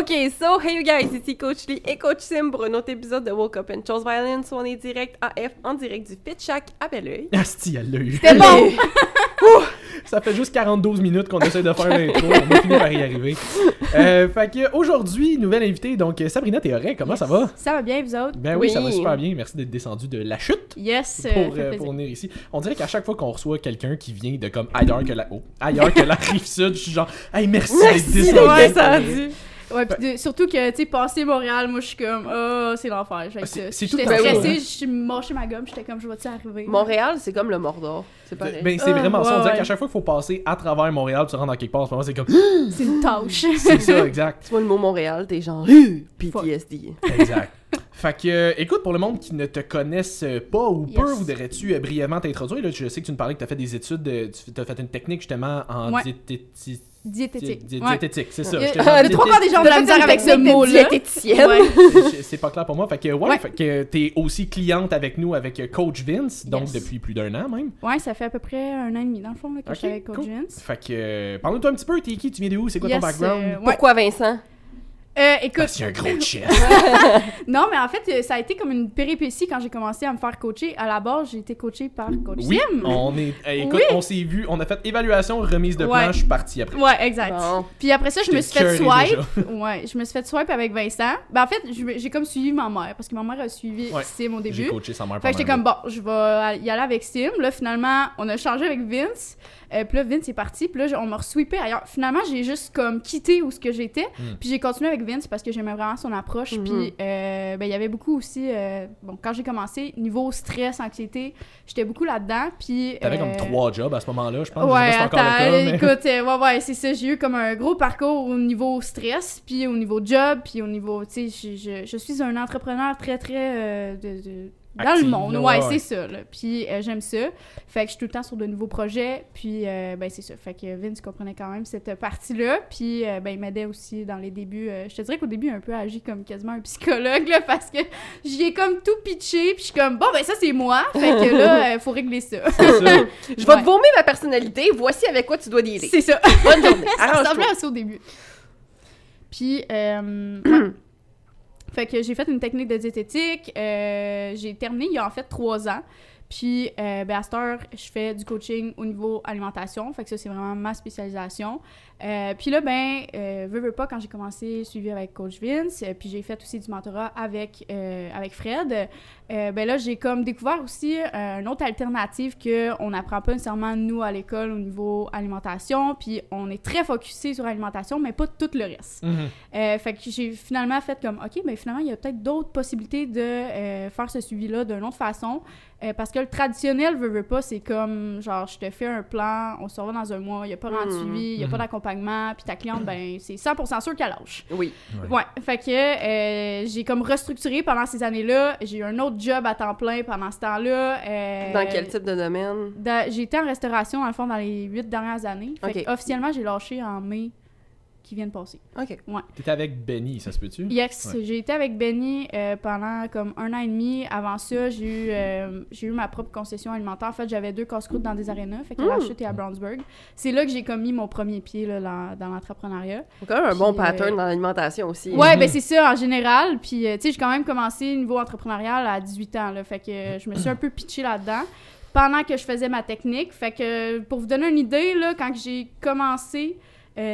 Ok, so hey you guys, ici Coach Lee et Coach Sim pour un autre épisode de Woke Up and Chose Violence. On est direct AF en direct du Fit Shack à Belleuil. Asti, elle l'a eu. C'était bon! Ça fait juste 42 minutes qu'on essaie de faire l'intro. On a fini par y arriver. Euh, fait que aujourd'hui, nouvelle invitée, donc Sabrina Théoret, comment ça va? Ça va bien, vous autres? Ben oui, Oui. ça va super bien. Merci d'être descendu de la chute. Yes, euh, Pour, euh, pour venir ici. On dirait qu'à chaque fois qu'on reçoit quelqu'un qui vient de comme ailleurs que la, oh, ailleurs que la rive sud, je suis genre, hey, merci, Merci d'être descendu. Ouais, pis de- surtout que, tu sais, passer Montréal, moi, je suis comme, oh, c'est l'enfer. Ah, J'étais stressée, hein. je suis mâché ma gomme, j'étais comme, je vais-tu arriver? Montréal, c'est comme le Mordor. C'est pareil. Ben, c'est Ah, vraiment ça. On ouais, dirait qu'à chaque fois qu'il faut passer à travers Montréal pour se rendre dans quelque part, en ce moment, c'est comme, C'est une tâche. c'est ça, exact. Tu vois le mot Montréal, t'es genre euh, PTSD. Exact. Fait que, euh, écoute, pour le monde qui ne te connaisse euh, pas ou peu, Yes. voudrais-tu euh, brièvement t'introduire? Là, je sais que tu me parlais que tu as fait des études, de- tu as fait une technique justement en Ouais. diététi- Diététique. di- Ouais. diététique, c'est ça. Il y a- trois quarts des gens de la misère avec ce mot-là. diététicienne. Ouais. c'est- pas clair pour moi. Fait que, ouais, Ouais. fait que t'es aussi cliente avec nous avec euh, Coach Vince, donc Yes. depuis plus d'un an même. Ouais, ça fait à peu près un an et demi, dans le fond, là, que je suis avec Coach cool. Vince. Fait que, euh, parle-nous un petit peu, t'es qui, tu viens de où, c'est quoi Yes, ton background? euh, ouais. Pourquoi Vincent? Euh, écoute, a un gros chest. non, mais en fait, euh, ça a été comme une péripétie quand j'ai commencé à me faire coacher. À la base, j'ai été coachée par Coach Oui, Sim. on est. euh, écoute, Oui. on s'est vu, on a fait évaluation, remise de plan, Ouais. je suis parti après. Ouais, exact. Bon. Puis après ça, je me suis fait swipe. Ouais, je me suis fait swipe avec Vincent. Ben en fait, j'ai comme suivi ma mère parce que ma mère a suivi Ouais. Sim au J'ai début. coaché sa mère Fait que j'étais comme bon, je vais y aller avec Sim. Là, finalement, on a changé avec Vince. Euh, puis là, Vince est parti. Puis là, on m'a resweepé ailleurs. Finalement, j'ai juste comme quitté où ce que j'étais. Mm. Puis j'ai continué avec Vince parce que j'aimais vraiment son approche. Mhm. Puis euh, ben, il y avait beaucoup aussi. euh, bon, quand j'ai commencé, niveau stress, anxiété, j'étais beaucoup là-dedans. Puis. T'avais euh, comme trois jobs à ce moment-là, je pense. je sais Ouais, pas si c'est encore le cas, mais- écoute, euh, ouais, ouais, c'est ça. J'ai eu comme un gros parcours au niveau stress, puis au niveau job, puis au niveau, tu sais, je, je, je suis un entrepreneur très, très euh, de, de- dans Active, le monde. là, ouais, c'est ça. Là. Puis euh, j'aime ça. Fait que je suis tout le temps sur de nouveaux projets, puis euh, ben c'est ça. Fait que Vince comprenait quand même cette partie-là, puis euh, ben il m'aidait aussi dans les débuts. Euh, je te dirais qu'au début, il a un peu agi comme quasiment un psychologue, là, parce que j'y ai comme tout pitché, puis je suis comme, bon, ben ça c'est moi. Fait que là, il faut régler ça. Je vais Ouais. te vomir ma personnalité, voici avec quoi tu dois dealer. C'est ça. Bonne journée. ça ressemblait à ça au début. Puis. fait que j'ai fait une technique de diététique. euh, j'ai terminé il y a en fait trois ans. Puis, euh, ben, à cette heure, je fais du coaching au niveau alimentation. Fait que ça, c'est vraiment ma spécialisation. Euh, puis là, ben, euh, veux, veux pas, quand j'ai commencé, suivi avec Coach Vince, euh, puis j'ai fait aussi du mentorat avec, euh, avec Fred, euh, ben là, j'ai comme découvert aussi une autre alternative qu'on n'apprend pas nécessairement, nous, à l'école, au niveau alimentation. Puis on est très focusé sur l'alimentation, mais pas tout le reste. Mhm. Euh, fait que j'ai finalement fait comme, OK, mais finalement, il y a peut-être d'autres possibilités de faire ce suivi-là d'une autre façon. Parce que le traditionnel, veux, veux pas, c'est comme, genre, je te fais un plan, on se revoit dans un mois, il n'y a pas de Mhm. suivi, il n'y a pas d'accompagnement, puis ta cliente, ben, c'est 100% sûr qu'elle lâche. Oui. Ouais, fait que euh, j'ai comme restructuré pendant ces années-là. J'ai eu un autre job à temps plein pendant ce temps-là. euh, Dans quel type de domaine? été en restauration, dans le fond, dans les huit dernières années. Fait Ok. que, officiellement, j'ai lâché en mai qui vient de passer. OK. T'étais avec Benny, ça se peut-tu? Yes, Ouais. j'ai été avec Benny euh, pendant comme un an et demi. Avant ça, j'ai eu, euh, j'ai eu ma propre concession alimentaire. En fait, j'avais deux casse-croûtes dans des arénas, fait qu'à la Mm. chute et à Brownsburg. C'est là que j'ai comme mis mon premier pied là, dans, dans l'entrepreneuriat. C'est quand même un bon euh, pattern dans l'alimentation aussi. Ouais, Mhm. ben c'est ça en général. Puis, euh, tu sais, j'ai quand même commencé niveau entrepreneurial à 18 ans, là. Fait que euh, je me suis un peu pitchée là-dedans pendant que je faisais ma technique. Fait que, pour vous donner une idée, là, quand j'ai commencé euh,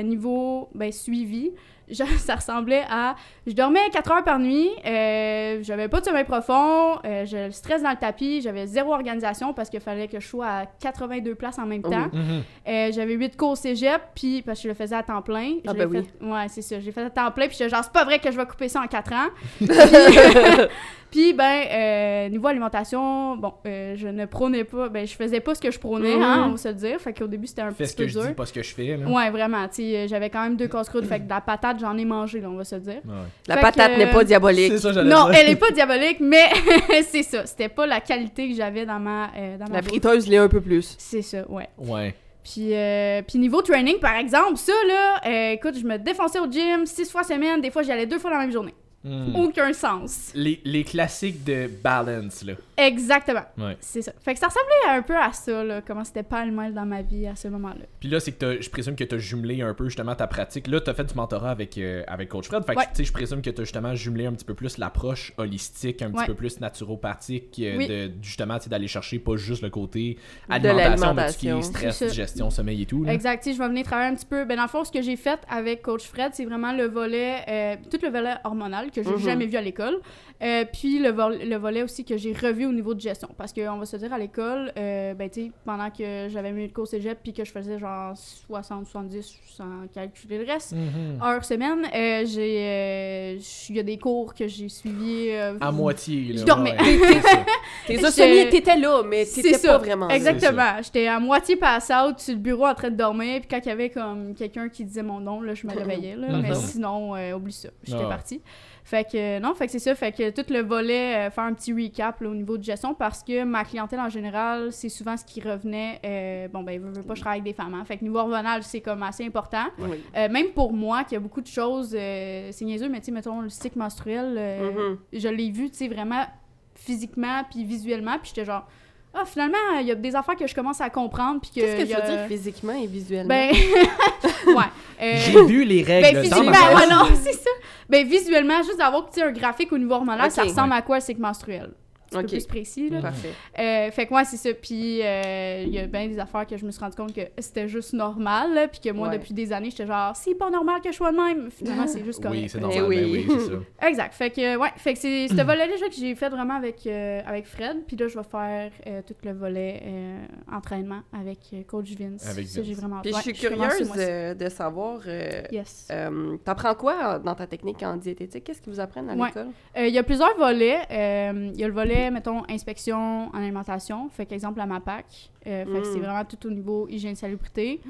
niveau, ben, suivi, genre, ça ressemblait à... Je dormais 4 heures par nuit, euh, j'avais pas de sommeil profond, euh, je stress dans le tapis, j'avais zéro organisation parce qu'il fallait que je sois à 82 places en même Oui. temps. Mhm. Euh, j'avais 8 cours au cégep, puis parce que je le faisais à temps plein. Ah je ben l'ai oui. fait- Ouais, c'est ça. J'ai fait à temps plein, puis genre, c'est pas vrai que je vais couper ça en 4 ans. puis, puis, ben, euh, niveau alimentation, bon, euh, je ne prônais pas, ben, je faisais pas ce que je prônais, Mhm. hein, on va se le dire. Fait qu'au début, c'était un Fais petit ce que peu je dis, pas ce que je fais. Là. Ouais, vraiment. Tu j'avais quand même deux casse-croûtes, fait que de la patate, j'en ai mangé, là, on va se le dire. Ouais. La Fait patate que- n'est pas diabolique. C'est ça, j'allais Non, dire. elle est pas diabolique, mais c'est ça. C'était pas la qualité que j'avais dans ma, euh, dans ma La bouffe. friteuse l'est un peu plus. C'est ça, ouais. Ouais. Puis, euh, puis niveau training, par exemple, ça, là, euh, écoute, je me défonçais au gym six fois semaine. Des fois, j'y allais deux fois dans la même journée. Hmm. aucun sens. Les, les classiques de balance, là. Exactement. Ouais. C'est ça. Fait que ça ressemblait un peu à ça, là, comment c'était pas le mal dans ma vie à ce moment-là. Puis là, c'est que t'as- je présume que tu as jumelé un peu justement ta pratique. Là, tu as fait du mentorat avec, euh, avec Coach Fred. Fait que Ouais. tu sais, je présume que tu as justement jumelé un petit peu plus l'approche holistique, un petit Ouais. peu plus naturopathique, euh, Oui. de, justement, tu sais, d'aller chercher pas juste le côté De alimentation, mais tout ce qui est stress, digestion, sommeil et tout. là. Exact. Tu je vais venir travailler un petit peu. Ben, dans le fond, ce que j'ai fait avec Coach Fred, c'est vraiment le volet, euh, tout le volet hormonal que j'ai Mhm. jamais vu à l'école. Euh, puis le, vol- le volet aussi que j'ai revu au niveau de gestion. Parce qu'on va se dire à l'école, euh, ben, tu sais, pendant que j'avais mis le cours cégep puis que je faisais genre 60, 70 sans calculer le reste, Mhm. heures semaine, euh, j'ai. euh, Il y a des cours que j'ai suivis. euh, À moitié. Là, Je dormais. ouais, ça. T'es t'étais là, mais t'étais ça. pas vraiment là. Exactement. J'étais à moitié pass out sur le bureau en train de dormir. Puis quand il y avait comme quelqu'un qui disait mon nom, là, je me réveillais. Là, mais Mhm. sinon, euh, oublie ça. J'étais Ah. partie. Fait que non, fait que c'est ça. Fait que tout le volet, euh, faire un petit recap là, au niveau de gestion parce que ma clientèle en général, c'est souvent ce qui revenait. euh, bon, ben, veux, veux pas, je travaille avec des femmes. Hein, fait que niveau hormonal, c'est comme assez important. Oui. Euh, même pour moi, qui a beaucoup de choses, euh, c'est niaiseux, mais tu sais, mettons, le cycle menstruel, euh, Mhm. je l'ai vu, tu sais, vraiment physiquement puis visuellement, puis j'étais genre, ah, finalement, il y a des affaires que je commence à comprendre, puis que... Qu'est-ce que tu y a- veux dire physiquement et visuellement? Ben, ouais. euh, J'ai vu les règles ben, dans physiquement, ma ouais, tête. non, c'est ça. Ben, visuellement, juste d'avoir, un graphique au niveau hormonal, Ok. ça ressemble Ouais. à quoi le cycle menstruel? Un peu Ok. plus précis, là. Parfait. Euh, fait que moi, c'est ça. Puis euh, il y a bien des affaires que je me suis rendu compte que c'était juste normal. là, Puis que moi, Ouais. depuis des années, j'étais genre, c'est pas normal que je sois de même. Finalement, c'est juste correct. Oui, c'est Eh normal. oui. ben oui, c'est ça. Exact. Fait que, ouais. Fait que c'est ce volet-là que j'ai fait vraiment avec, euh, avec Fred. Puis là, je vais faire euh, tout le volet euh, entraînement avec euh, Coach Vince. Avec Ça, Vince. j'ai vraiment Puis ouais, je suis curieuse euh, de savoir, euh, Yes. euh, t'apprends quoi dans ta technique en diététique? Qu'est-ce qu'ils vous apprennent à Ouais. l'école? Euh, Il y a plusieurs volets. Euh, Il y a le volet, mettons, inspection en alimentation. Fait qu'exemple, la MAPAC. Euh, fait que Mm. c'est vraiment tout au niveau hygiène salubrité.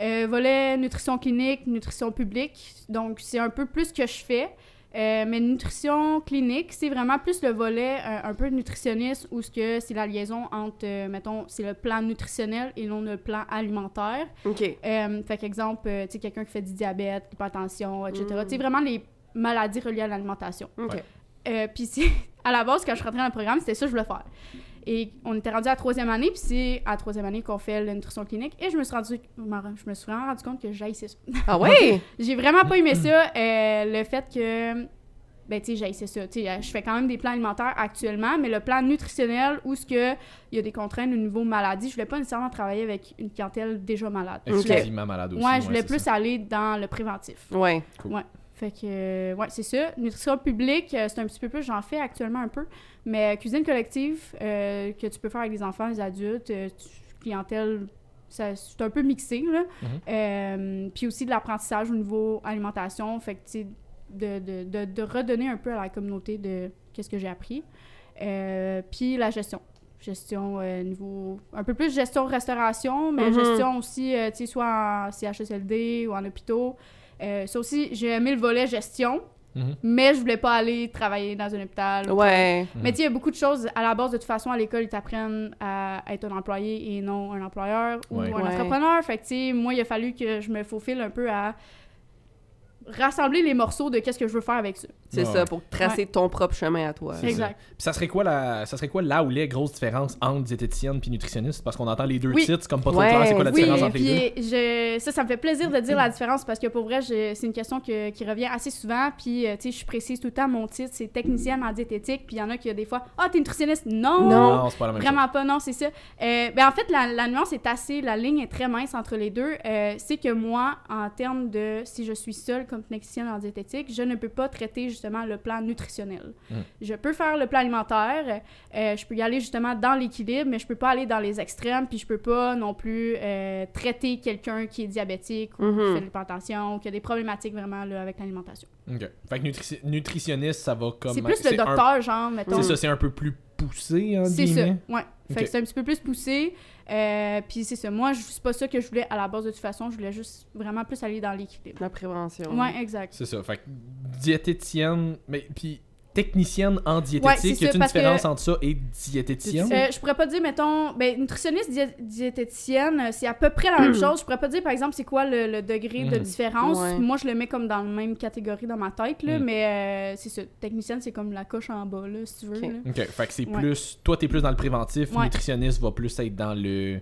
Euh, volet nutrition clinique, nutrition publique. Donc, c'est un peu plus que je fais. Euh, mais nutrition clinique, c'est vraiment plus le volet euh, un peu nutritionniste où ce que c'est la liaison entre, euh, mettons, c'est le plan nutritionnel et non le plan alimentaire. OK. Euh, fait qu'exemple, euh, tu sais, quelqu'un qui fait du diabète, l'hypertension, etc. Mm. Tu sais, vraiment les maladies reliées à l'alimentation. OK. Ouais. Euh, puis c'est à la base quand je suis rentrée dans le programme, c'était ça que je voulais faire. Et on était rendu à la troisième année, puis c'est à la troisième année qu'on fait la nutrition clinique. Et je me suis rendu, je me suis vraiment rendu compte que j'haïssais ça. Ah ouais? J'ai vraiment pas aimé ça. euh, le fait que, ben tu sais, j'haïssais ça. Tu sais, je fais quand même des plans alimentaires actuellement, mais le plan nutritionnel où ce que il y a des contraintes au niveau maladie, je voulais pas nécessairement travailler avec une clientèle déjà malade. Ok. Exclusivement malade aussi. Ouais, je voulais plus ça. aller dans le préventif. Ouais. Fait que, euh, ouais, c'est ça. Nutrition publique, euh, c'est un petit peu plus, j'en fais actuellement un peu. Mais euh, cuisine collective, euh, que tu peux faire avec des enfants, des adultes, euh, tu- clientèle, ça- c'est un peu mixé, là. Mhm. Euh, puis aussi de l'apprentissage au niveau alimentation. Fait que, tu sais, de, de, de, de redonner un peu à la communauté de qu'est-ce que j'ai appris. Euh, puis la gestion. Gestion euh, niveau. Un peu plus gestion restauration, mais Mhm. gestion aussi, euh, tu sais, soit en CHSLD ou en hôpitaux. Euh, ça aussi, j'ai aimé le volet gestion, Mhm. mais je voulais pas aller travailler dans un hôpital. Ouais. Mais tu sais, il y a beaucoup de choses. À la base, de toute façon, à l'école, ils t'apprennent à être un employé et non un employeur ou Ouais. un Ouais. entrepreneur. Fait que, tu sais, moi, il a fallu que je me faufile un peu à rassembler les morceaux de qu'est-ce que je veux faire avec ça. C'est Ouais. ça, pour tracer ton propre chemin à toi. C'est Exact. Puis ça serait quoi la, ça serait quoi là où les grosses différences entre diététicienne puis nutritionniste parce qu'on entend les deux Oui. titres comme pas trop Ouais. clair c'est quoi la Oui, différence entre les deux? je, ça, ça me fait plaisir de dire la différence parce que pour vrai, je- c'est une question que- qui revient assez souvent. Puis, euh, tu sais, je précise tout le temps mon titre, c'est technicienne en diététique. Puis il y en a qui, des fois, ah, t'es nutritionniste? Non! Non. Non, c'est pas la même Vraiment pas, non, c'est ça. Euh, ben en fait, la, la nuance est assez, la ligne est très mince entre les deux. Euh, c'est que moi, en termes de si je suis seule comme technicienne en diététique, je ne peux pas traiter justement le plan nutritionnel. Mm. Je peux faire le plan alimentaire, euh, je peux y aller justement dans l'équilibre, mais je peux pas aller dans les extrêmes, puis je peux pas non plus euh, traiter quelqu'un qui est diabétique ou Mhm. qui fait de l'hypertension ou qui a des problématiques vraiment là, avec l'alimentation. OK. Fait que nutri- nutritionniste ça va comme C'est plus le un- docteur, genre, mettons. C'est ça, c'est un peu plus poussé en C'est ça, ouais. Fait que c'est un petit peu plus poussé. Euh, puis c'est ça. Moi, je- c'est pas ça que je voulais à la base de toute façon. Je voulais juste vraiment plus aller dans l'équilibre. La prévention. Ouais, exact. C'est ça. Fait que diététicienne mais puis technicienne en Ouais, diététique. c'est y a une que- différence entre ça et diététicienne? Euh, je pourrais pas dire, mettons, ben, nutritionniste, dié- diététicienne, euh, c'est à peu près la même chose. Je pourrais pas dire, par exemple, c'est quoi le, le degré de Mhm. différence. Ouais. Moi, je le mets comme dans la même catégorie dans ma tête, là, Mhm. mais euh, c'est ça. Technicienne, c'est comme la coche en bas, là, si tu veux. Ok. là. Fait que c'est Ouais. plus. Toi, t'es plus dans le préventif, Ouais. nutritionniste va plus être dans le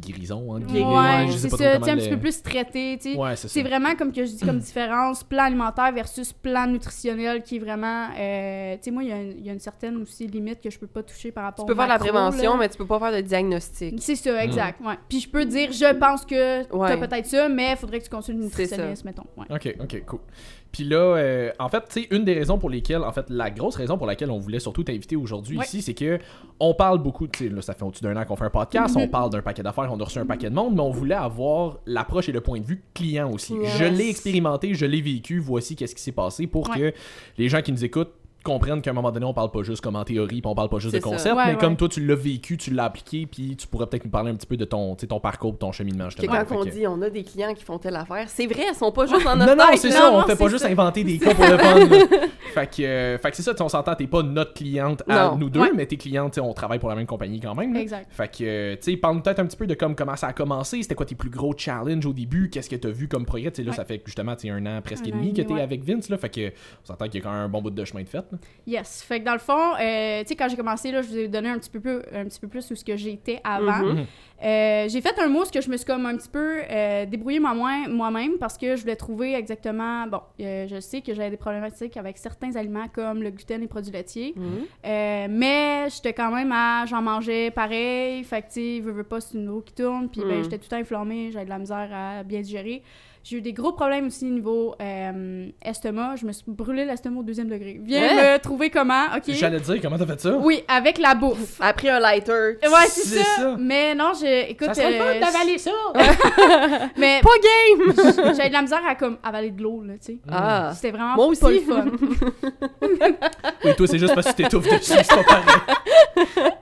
guérison, guillemets. Ouais, c'est ça. Tu un petit peu plus traité, tu sais. Ouais, c'est vraiment, comme que je dis, comme différence, plan alimentaire versus plan nutritionnel qui est vraiment... euh, tu sais, moi, il y, a une- il y a une certaine aussi limite que je peux pas toucher par rapport Tu peux faire la prévention, là. mais tu peux pas faire de diagnostic. C'est ça, exact, ouais. Puis je peux dire, je pense que Ouais. t'as peut-être ça, mais il faudrait que tu consultes une nutritionniste, mettons. Ouais. Ok, ok, cool. Puis là, euh, en fait, tu sais, une des raisons pour lesquelles, en fait, la grosse raison pour laquelle on voulait surtout t'inviter aujourd'hui Ouais. ici, c'est que on parle beaucoup, tu sais, là, ça fait au-dessus d'un an qu'on fait un podcast, Mhm. on parle d'un paquet d'affaires, on a reçu un paquet de monde, mais on voulait avoir l'approche et le point de vue client aussi. Yes. Je l'ai expérimenté, je l'ai vécu, voici qu'est-ce qui s'est passé pour Ouais. que les gens qui nous écoutent comprennent qu'à un moment donné, on parle pas juste comme en théorie, puis on parle pas juste de concept, Ouais, mais ouais. comme toi, tu l'as vécu, tu l'as appliqué, puis tu pourrais peut-être nous parler un petit peu de ton, tu sais, ton parcours, ton cheminement, Que justement. quand on que- dit on a des clients qui font telle affaire, c'est vrai, ils sont pas juste dans notre non, non, c'est ça, non, on fait pas juste ça. inventer des cas pour le fun. fait que, euh, fait que c'est ça, on s'entend, t'es pas notre cliente à Non. nous deux, Ouais. mais t'es cliente, tu sais, on travaille pour la même compagnie quand même. là. Exact. Fait que, euh, tu sais, parle-nous peut-être un petit peu de comme, comment ça a commencé, c'était quoi tes plus gros challenges au début, qu'est-ce que t'as vu comme progrès, tu sais, là, Ouais. ça fait justement, tu sais, un an presque Un et demi que t'es avec Vince, là, fait que, on s'entend qu'il y a quand même un bon bout de chemin de fait. Yes. Fait que dans le fond, euh, tu sais, quand j'ai commencé, là, je vous ai donné un petit peu plus, un petit peu plus où ce que j'étais avant. Mhm. Mhm. Euh, j'ai fait un mot, ce que je me suis comme un petit peu euh, débrouillée moi- moi- moi-même parce que je voulais trouver exactement. Bon, euh, je sais que j'avais des problématiques avec certains aliments comme le gluten et les produits laitiers, Mhm. euh, mais j'étais quand même à. J'en mangeais pareil, fait que tu sais, veux, veux pas, c'est une eau qui tourne, puis ben, Mm. j'étais tout le temps inflammée, j'avais de la misère à bien digérer. J'ai eu des gros problèmes aussi niveau euh, estomac. Je me suis brûlé l'estomac au deuxième degré. Viens Ouais. me trouver comment, ok? J'allais te dire, comment t'as fait ça? Oui, avec la bouffe. Elle a pris un lighter. Ouais, c'est ça. ça. Mais non, je, écoute, Ça euh, d'avaler ça! mais Pas game! j'avais de la misère à comme avaler de l'eau là, tu sais. Ah. C'était vraiment Moi aussi. pas le fun. Oui, toi, c'est juste parce que tu t'étouffes dessus, c'est pas pareil.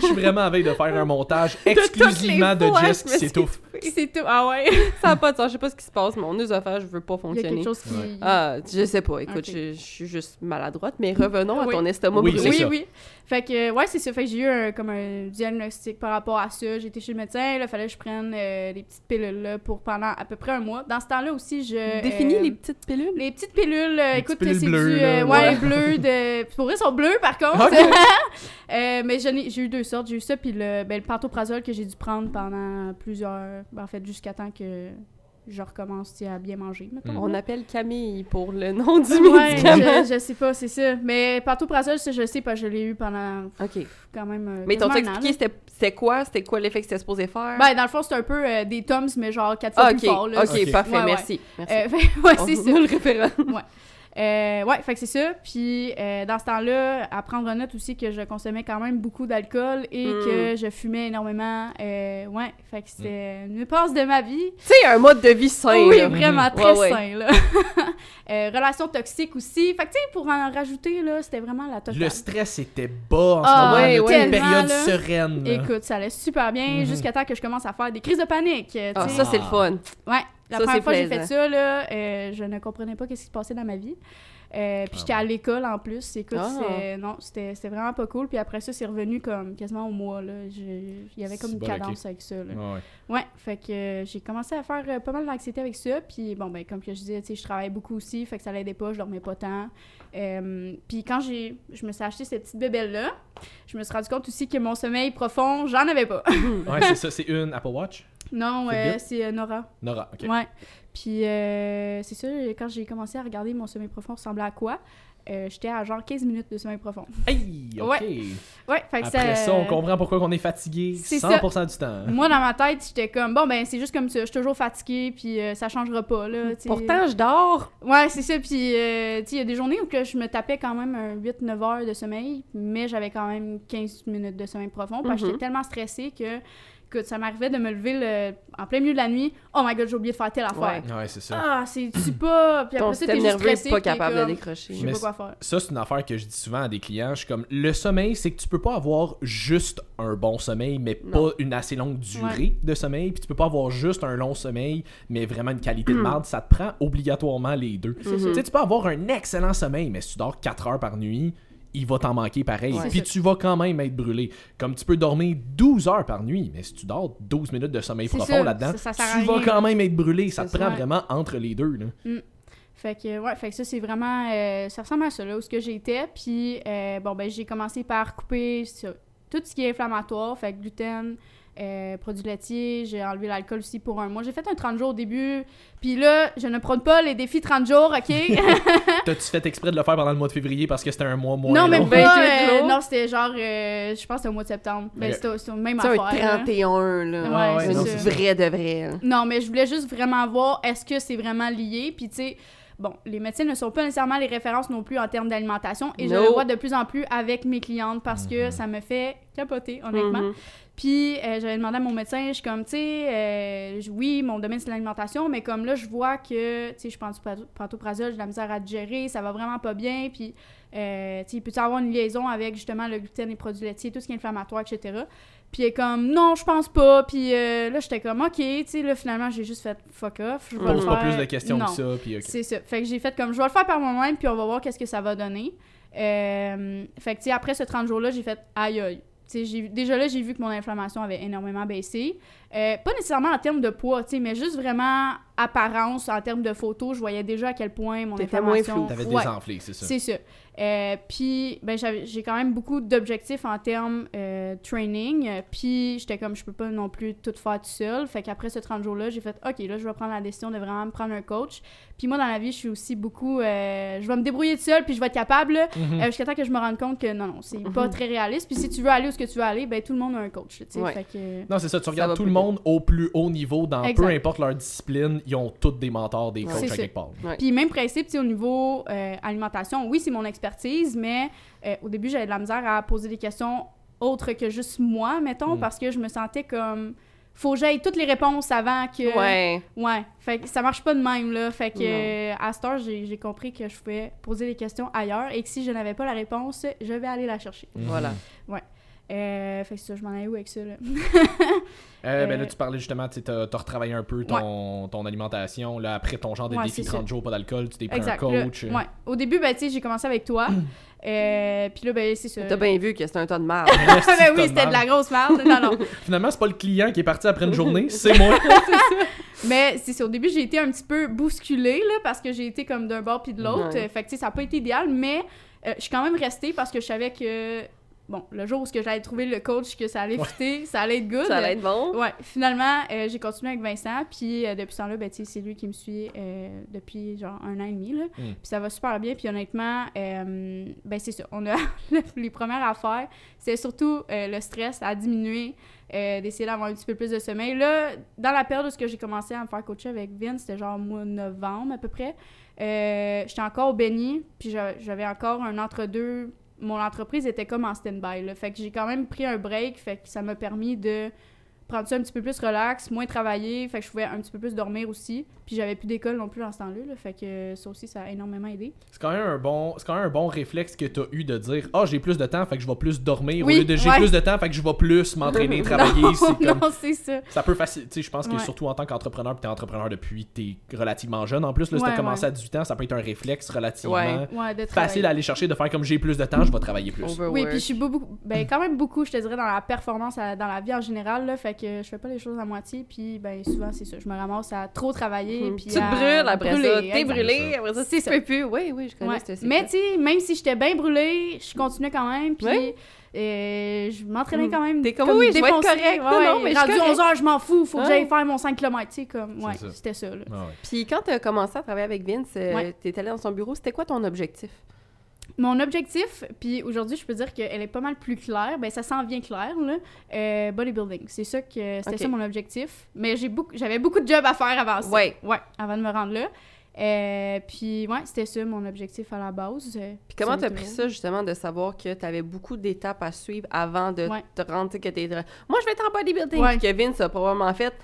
Je suis vraiment à veille de faire un montage exclusivement de, fois, Jess je qui s'étouffe. C'est tout. Ah ouais. Ça n'a pas de sens. Je sais pas ce qui se passe. Mon œsophage veut pas Il y a fonctionner. quelque chose qui. Ah, je sais pas. Écoute, je, je suis juste maladroite. Mais revenons à ton estomac Oui, brûlé. oui, ça. oui. Fait que, ouais, c'est ça. Fait que j'ai eu un, comme un diagnostic par rapport à ça. Été chez le médecin. Là, fallait que je prenne euh, des petites pilules là, pour pendant à peu près un mois. Dans ce temps-là aussi, je. Définis euh, les petites pilules. Les petites pilules, euh, Les écoute, c'est du. euh, là, ouais, ouais. bleues de. Pour vrai, ils sont bleus par contre. Ok. Euh, mais j'en ai- j'ai eu deux sortes. J'ai eu ça, puis le, ben, le pantoprazole que j'ai dû prendre pendant plusieurs. Ben, en fait, jusqu'à temps que je recommence à bien manger. mettons. Mm. On appelle Camille pour le nom du Ouais, médicament. je, je sais pas, c'est ça. Mais pantoprazole, ça, je sais pas, je l'ai eu pendant OK. quand même. euh, Mais an, expliqué c'était quoi? C'était quoi l'effet que c'était supposé faire? Ben, dans le fond, c'est un peu euh, des Toms, mais genre quatre fois ah, plus OK. fort. Là. OK, Ok. parfait. Ouais, ouais. merci. merci. Euh, fait- ouais, On c'est ça. le référent. Euh, ouais, fait que c'est ça. Puis euh, dans ce temps-là, à prendre en note aussi que je consommais quand même beaucoup d'alcool et Mm. que je fumais énormément. Euh, ouais, fait que c'était une passe de ma vie. Tu sais, un mode de vie sain. oui, là. vraiment très Ouais, ouais. sain, là. euh, relation toxique aussi. Fait que tu sais, pour en rajouter, là, c'était vraiment la totale. Le stress était bas en ce Ah, moment. ouais, ouais. une période là. sereine. là. Écoute, ça allait super bien Mhm. jusqu'à temps que je commence à faire des crises de panique. Ah, ça, c'est le fun. Ouais, la Ça, première fois que j'ai fait ça, là, euh, je ne comprenais pas qu'est-ce qui se passait dans ma vie. Euh, puis Ah j'étais à l'école en plus. Écoute, Ah. c'est- non, c'était vraiment pas cool. Puis après ça, c'est revenu comme quasiment au mois. là. Il y avait comme une bon, cadence avec ça. Là. Ouais, ouais. Ouais, fait que euh, j'ai commencé à faire euh, pas mal d'anxiété avec ça. Puis bon, ben, comme que je disais, tu sais, je travaillais beaucoup aussi. Fait que ça l'aidait pas, je dormais pas tant. Euh, puis quand j'ai, je me suis acheté cette petite bébelle-là, je me suis rendu compte aussi que mon sommeil profond, j'en avais pas. Ouais, c'est ça, c'est une Apple Watch? Non, c'est euh, Nora. Nora, ok. Ouais. Puis euh, c'est ça, quand j'ai commencé à regarder mon sommeil profond ressemblait à quoi, euh, j'étais à genre 15 minutes de sommeil profond. Hey, ok. Ouais, fait que Après ça, on comprend pourquoi on est fatigué C'est 100% du temps. Moi, dans ma tête, j'étais comme, bon, ben, c'est juste comme ça, je suis toujours fatiguée, puis euh, ça changera pas, là. Pourtant, je dors. Ouais, c'est ça, puis, euh, tu sais, il y a des journées où que je me tapais quand même un 8-9 heures de sommeil, mais j'avais quand même 15 minutes de sommeil profond, parce que Mhm. j'étais tellement stressée que écoute, ça m'arrivait de me lever le- en plein milieu de la nuit. Oh my god, j'ai oublié de faire telle affaire. Ouais. Ouais, c'est ça. Ah, c'est-tu pas. Puis après ça, t'es nerveux stressé. pas capable de comme, décrocher. Je sais pas quoi faire. Ça, c'est une affaire que je dis souvent à des clients. Je suis comme, le sommeil, c'est que tu peux pas avoir juste un bon sommeil, mais Non. pas une assez longue durée de sommeil. Puis tu peux pas avoir juste un long sommeil, mais vraiment une qualité de marde. Ça te prend obligatoirement les deux. C'est Tu sais, tu peux avoir un excellent sommeil, mais si tu dors 4 heures par nuit, il va t'en manquer pareil. Ouais. Puis tu vas quand même être brûlé. Comme tu peux dormir 12 heures par nuit, mais si tu dors 12 minutes de sommeil profond là-dedans, tu vas quand même être brûlé. Ça te prend ça. vraiment entre les deux. Là. Fait que, ouais, fait que ça, c'est vraiment. euh, ça ressemble à ça, là, où ce que j'étais. Puis, euh, bon, ben, j'ai commencé par couper ça, tout ce qui est inflammatoire, fait que gluten, euh, produits laitiers, j'ai enlevé l'alcool aussi pour un mois. J'ai fait un 30 jours au début. Puis là, je ne prône pas les défis 30 jours, OK? T'as-tu fait exprès de le faire pendant le mois de février parce que c'était un mois moins non, même long? pas. 28 euh, jours. non, c'était genre. euh, je pense que c'était au mois de septembre. Ben, Ok. c'était même C'est un affaire. là. 31, là. Ouais, ouais, C'est vraie de vrai. Non, mais je voulais juste vraiment voir est-ce que c'est vraiment lié? Puis, tu sais, bon, les médecins ne sont pas nécessairement les références non plus en termes d'alimentation. Et je No. le vois de plus en plus avec mes clientes parce que Mhm. ça me fait capoter, honnêtement. Mhm. Puis, euh, j'avais demandé à mon médecin, je suis comme, tu sais, euh, oui, mon domaine c'est l'alimentation, mais comme là, je vois que, tu sais, je prends du pant- pantoprazole, j'ai de la misère à digérer, ça va vraiment pas bien. Puis, euh, tu sais, peut-tu avoir une liaison avec justement le gluten, les produits laitiers, tout ce qui est inflammatoire, etc. Puis, elle est comme, non, je pense pas. Puis euh, là, j'étais comme, ok, tu sais, là, finalement, j'ai juste fait fuck off. Je vais le Pose pas plus de questions Non. que ça. Puis, ok. C'est ça. Fait que j'ai fait comme, je vais le faire par moi-même, puis on va voir qu'est-ce que ça va donner. Euh, fait que, tu sais, après ce 30 jours-là, j'ai fait aïe aïe. J'ai- déjà là, j'ai vu que mon inflammation avait énormément baissé. Euh, pas nécessairement en termes de poids, mais juste vraiment apparence, en termes de photos, je voyais déjà à quel point mon T'étais moins inflammation... floue. T'avais Ouais. désenflé, c'est ça. C'est ça. Euh, puis, ben, j'ai quand même beaucoup d'objectifs en termes euh, training. Euh, Puis, j'étais comme, je peux pas non plus tout faire tout seul. Fait qu'après ce 30 jours-là, j'ai fait, OK, là, je vais prendre la décision de vraiment me prendre un coach. Puis, moi, dans la vie, je suis aussi beaucoup, euh, je vais me débrouiller tout seul, puis je vais être capable, là, Mhm. euh, jusqu'à temps que je me rende compte que non, non, c'est pas Mhm. très réaliste. Puis, si tu veux aller où ce que tu veux aller, ben, tout le monde a un coach. Ouais. Fait que. Non, c'est ça. Tu Ça regardes tout plus le monde au plus haut niveau, dans Exact. peu importe leur discipline, ils ont tous des mentors, des Ouais. coachs à quelque part. Puis même principe, tu sais, au niveau euh, alimentation, oui, c'est mon expertise, mais euh, au début, j'avais de la misère à poser des questions autres que juste moi, mettons, Mm. parce que je me sentais comme... Faut que j'aille toutes les réponses avant que... Ouais. Ouais. Fait que ça marche pas de même, là. Fait que euh, à cette heure, j'ai compris que je pouvais poser des questions ailleurs et que si je n'avais pas la réponse, je vais aller la chercher. Voilà. Euh, fait que ça, je m'en allais où avec ça, là? Euh, ben là, Euh, tu parlais justement, tu t'as retravaillé un peu ton, ton alimentation. Là, après ton genre de Ouais, défi c'est 30 jours, pas d'alcool, tu t'es pris Exact. un coach. euh. ouais. Au début, ben, tu sais, j'ai commencé avec toi. euh, Puis là, ben, c'est ça. T'as bien vu que c'était un tas de. Reste ben oui, ton c'était de la marde. grosse merde. Non, non. Finalement, c'est pas le client qui est parti après une journée, c'est moi. Mais c'est ça, au début, j'ai été un petit peu bousculée, là, parce que j'ai été comme d'un bord puis de l'autre. Ouais. Fait que, tu sais, ça n'a pas été idéal, mais euh, je suis quand même restée parce que je savais que, bon, le jour où ce que j'allais trouver le coach, que ça allait Ouais. fitter, ça allait être good. Ça allait être bon. Ouais, finalement, euh, j'ai continué avec Vincent, puis euh, depuis ce temps-là, ben, tu sais, c'est lui qui me suit euh, depuis genre un an et demi, là. Mm. Puis ça va super bien, puis honnêtement, euh, ben c'est ça, on a les premières affaires, c'est surtout euh, le stress à diminuer, euh, d'essayer d'avoir un petit peu plus de sommeil. Là, dans la période où ce que j'ai commencé à me faire coacher avec Vince, c'était genre au mois de novembre à peu près, euh, j'étais encore au Béni, puis j'a- j'avais encore un entre-deux. Mon entreprise était comme en stand-by. Fait que j'ai quand même pris un break. Fait que ça m'a permis de prendre ça un petit peu plus relax, moins travailler. Fait que je pouvais un petit peu plus dormir aussi. Puis j'avais plus d'école non plus dans ce temps-là. là. Fait que ça aussi, ça a énormément aidé. C'est quand même un bon, c'est quand même un bon réflexe que t'as eu de dire Ah, j'ai plus de temps, fait que je vais plus dormir. Oui, au lieu de j'ai ouais. plus de temps, fait que je vais plus m'entraîner, travailler. non, c'est comme. non, c'est ça. Ça peut faciliter. Tu je pense que surtout en tant qu'entrepreneur, puis t'es entrepreneur depuis t'es relativement jeune. En plus, là, si Ouais, t'as commencé ouais. à 18 ans, ça peut être un réflexe relativement Ouais. Ouais, de facile travailler. à aller chercher, de faire comme j'ai plus de temps, je vais travailler plus. Overwork. Oui, puis je suis beaucoup, ben quand même beaucoup, je te dirais, dans la performance, à- dans la vie en général, là, fait que je fais pas les choses à moitié, puis ben souvent c'est ça, je me ramasse à trop travailler, Mhm. puis Tu te à brûles après ça. brûler, T'es exact. brûlé. Après ça, C'est tu ça. peux plus. Oui, oui, je connais Ouais. ce. Mais tu sais, même si j'étais bien brûlée, je continuais quand même, puis euh, je m'entraînais Mm. quand même. T'es comme, oui, je vais être correct. Ouais, non, mais je suis rendu correct. 11h, je m'en fous, faut que j'aille faire mon 5 km, tu sais, comme, ouais, ça. c'était ça. Ah. Puis quand t'as commencé à travailler avec Vince, euh, Ouais. t'es allé dans son bureau, c'était quoi ton objectif? Mon objectif, puis aujourd'hui, je peux dire qu'elle est pas mal plus claire. Ben, ça s'en vient clair, là. Euh, bodybuilding. C'est ça que c'était ça mon objectif. Mais j'ai beaucoup, j'avais beaucoup de jobs à faire avant ça. Ouais. Ouais, avant de me rendre là. Euh, puis, ouais, c'était ça mon objectif à la base. euh, Puis comment t'as pris ça, justement, de savoir que t'avais beaucoup d'étapes à suivre avant de Ouais. te rendre, que t'es... Moi, je vais être en bodybuilding! Ouais. Kevin, ça a probablement fait...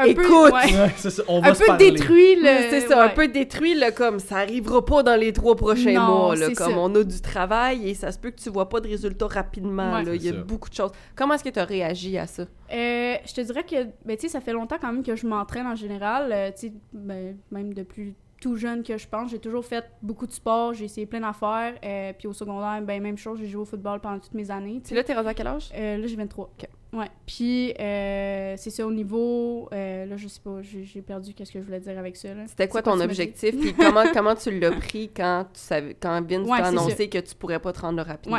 Un Écoute! peu, ouais, Ouais, c'est ça, on va un se peu parler. détruit, le... C'est ça, un peu détruit, comme ça arrivera pas dans les trois prochains Non, mois, là, comme ça. on a du travail et ça se peut que tu vois pas de résultats rapidement, Ouais. là, il y a ça. beaucoup de choses. Comment est-ce que tu as réagi à ça? Euh, je te dirais que, ben, tu sais, ça fait longtemps quand même que je m'entraîne en général. euh, tu sais, ben, même depuis tout jeune que je pense, j'ai toujours fait beaucoup de sport, j'ai essayé plein d'affaires. euh, puis au secondaire, ben, même chose, j'ai joué au football pendant toutes mes années. tu Puis sais. là, t'es rendu à quel âge? Euh, là, j'ai 23. Ouais. Puis, euh, c'est ça au niveau. là, je sais pas, j'ai perdu qu'est-ce que je voulais dire avec ça. C'était quoi ton objectif? Puis comment, comment tu l'as pris quand tu savais, quand Vince Ouais, t'a annoncé que tu pourrais pas te rendre là rapidement?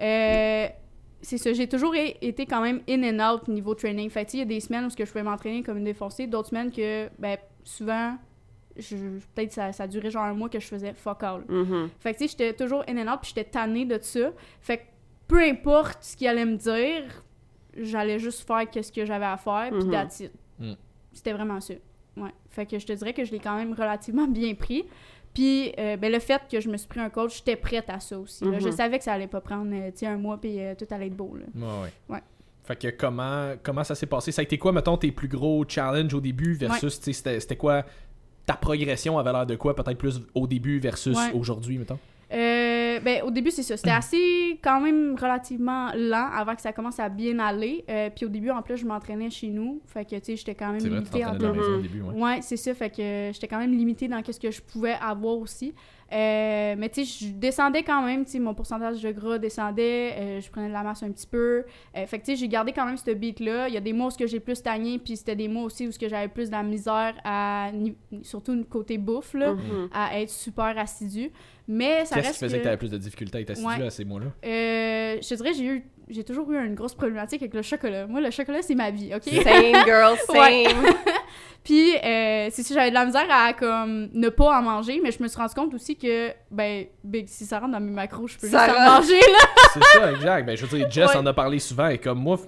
Ouais. C'est ça, j'ai toujours été quand même in and out niveau training. Fait il y a des semaines où je pouvais m'entraîner comme une défoncée, d'autres semaines que, ben, souvent, peut-être ça, ça durait genre un mois que je faisais fuck all. Mhm. Fait que, tu sais, j'étais toujours in and out, puis j'étais tannée de ça. Fait que, peu importe ce qu'il allait me dire, j'allais juste faire qu'est-ce que j'avais à faire, puis Mhm. that's it. Mm. C'était vraiment ça. Ouais. Fait que je te dirais que je l'ai quand même relativement bien pris. Puis, euh, ben, le fait que je me suis pris un coach, j'étais prête à ça aussi. Je Mhm. savais que ça allait pas prendre, euh, un mois, puis euh, tout allait être beau, là. Ouais, ouais. Ouais. Fait que comment, comment ça s'est passé? Ça a été quoi, mettons, tes plus gros challenges au début versus, c'était quoi ta progression avait l'air de quoi, peut-être plus au début versus Ouais. aujourd'hui, mettons? Euh, ben, au début, c'est ça. C'était assez, quand même, relativement lent avant que ça commence à bien aller. Euh, puis au début, en plus, je m'entraînais chez nous. Fait que, tu sais, j'étais quand même limitée en de la maison au début, ouais. Ouais, c'est ça. Fait que j'étais quand même limitée dans ce que je pouvais avoir aussi. Euh, mais tu sais, je descendais quand même. Tu sais, mon pourcentage de gras descendait. euh, je prenais de la masse un petit peu. Euh, fait que tu sais, j'ai gardé quand même ce beat-là. Il y a des mois où ce que j'ai plus stagné, puis c'était des mois aussi où ce que j'avais plus de la misère à... Surtout côté bouffe, là, Mhm. à être super assidu. Mais ça Qu'est-ce reste qui faisait que, que- t'avais plus de difficultés à être assidu Ouais. à ces mois-là? euh, je te dirais, j'ai eu... J'ai toujours eu une grosse problématique avec le chocolat. Moi, le chocolat, c'est ma vie, OK? Same, girl, same! Ouais. Puis, euh, c'est ça, j'avais de la misère à comme ne pas en manger, mais je me suis rendu compte aussi que, ben, Big, si ça rentre dans mes macros, je peux Ça juste en manger, là. C'est ça, exact. Ben, je veux dire, Jess Ouais. en a parlé souvent et comme moi,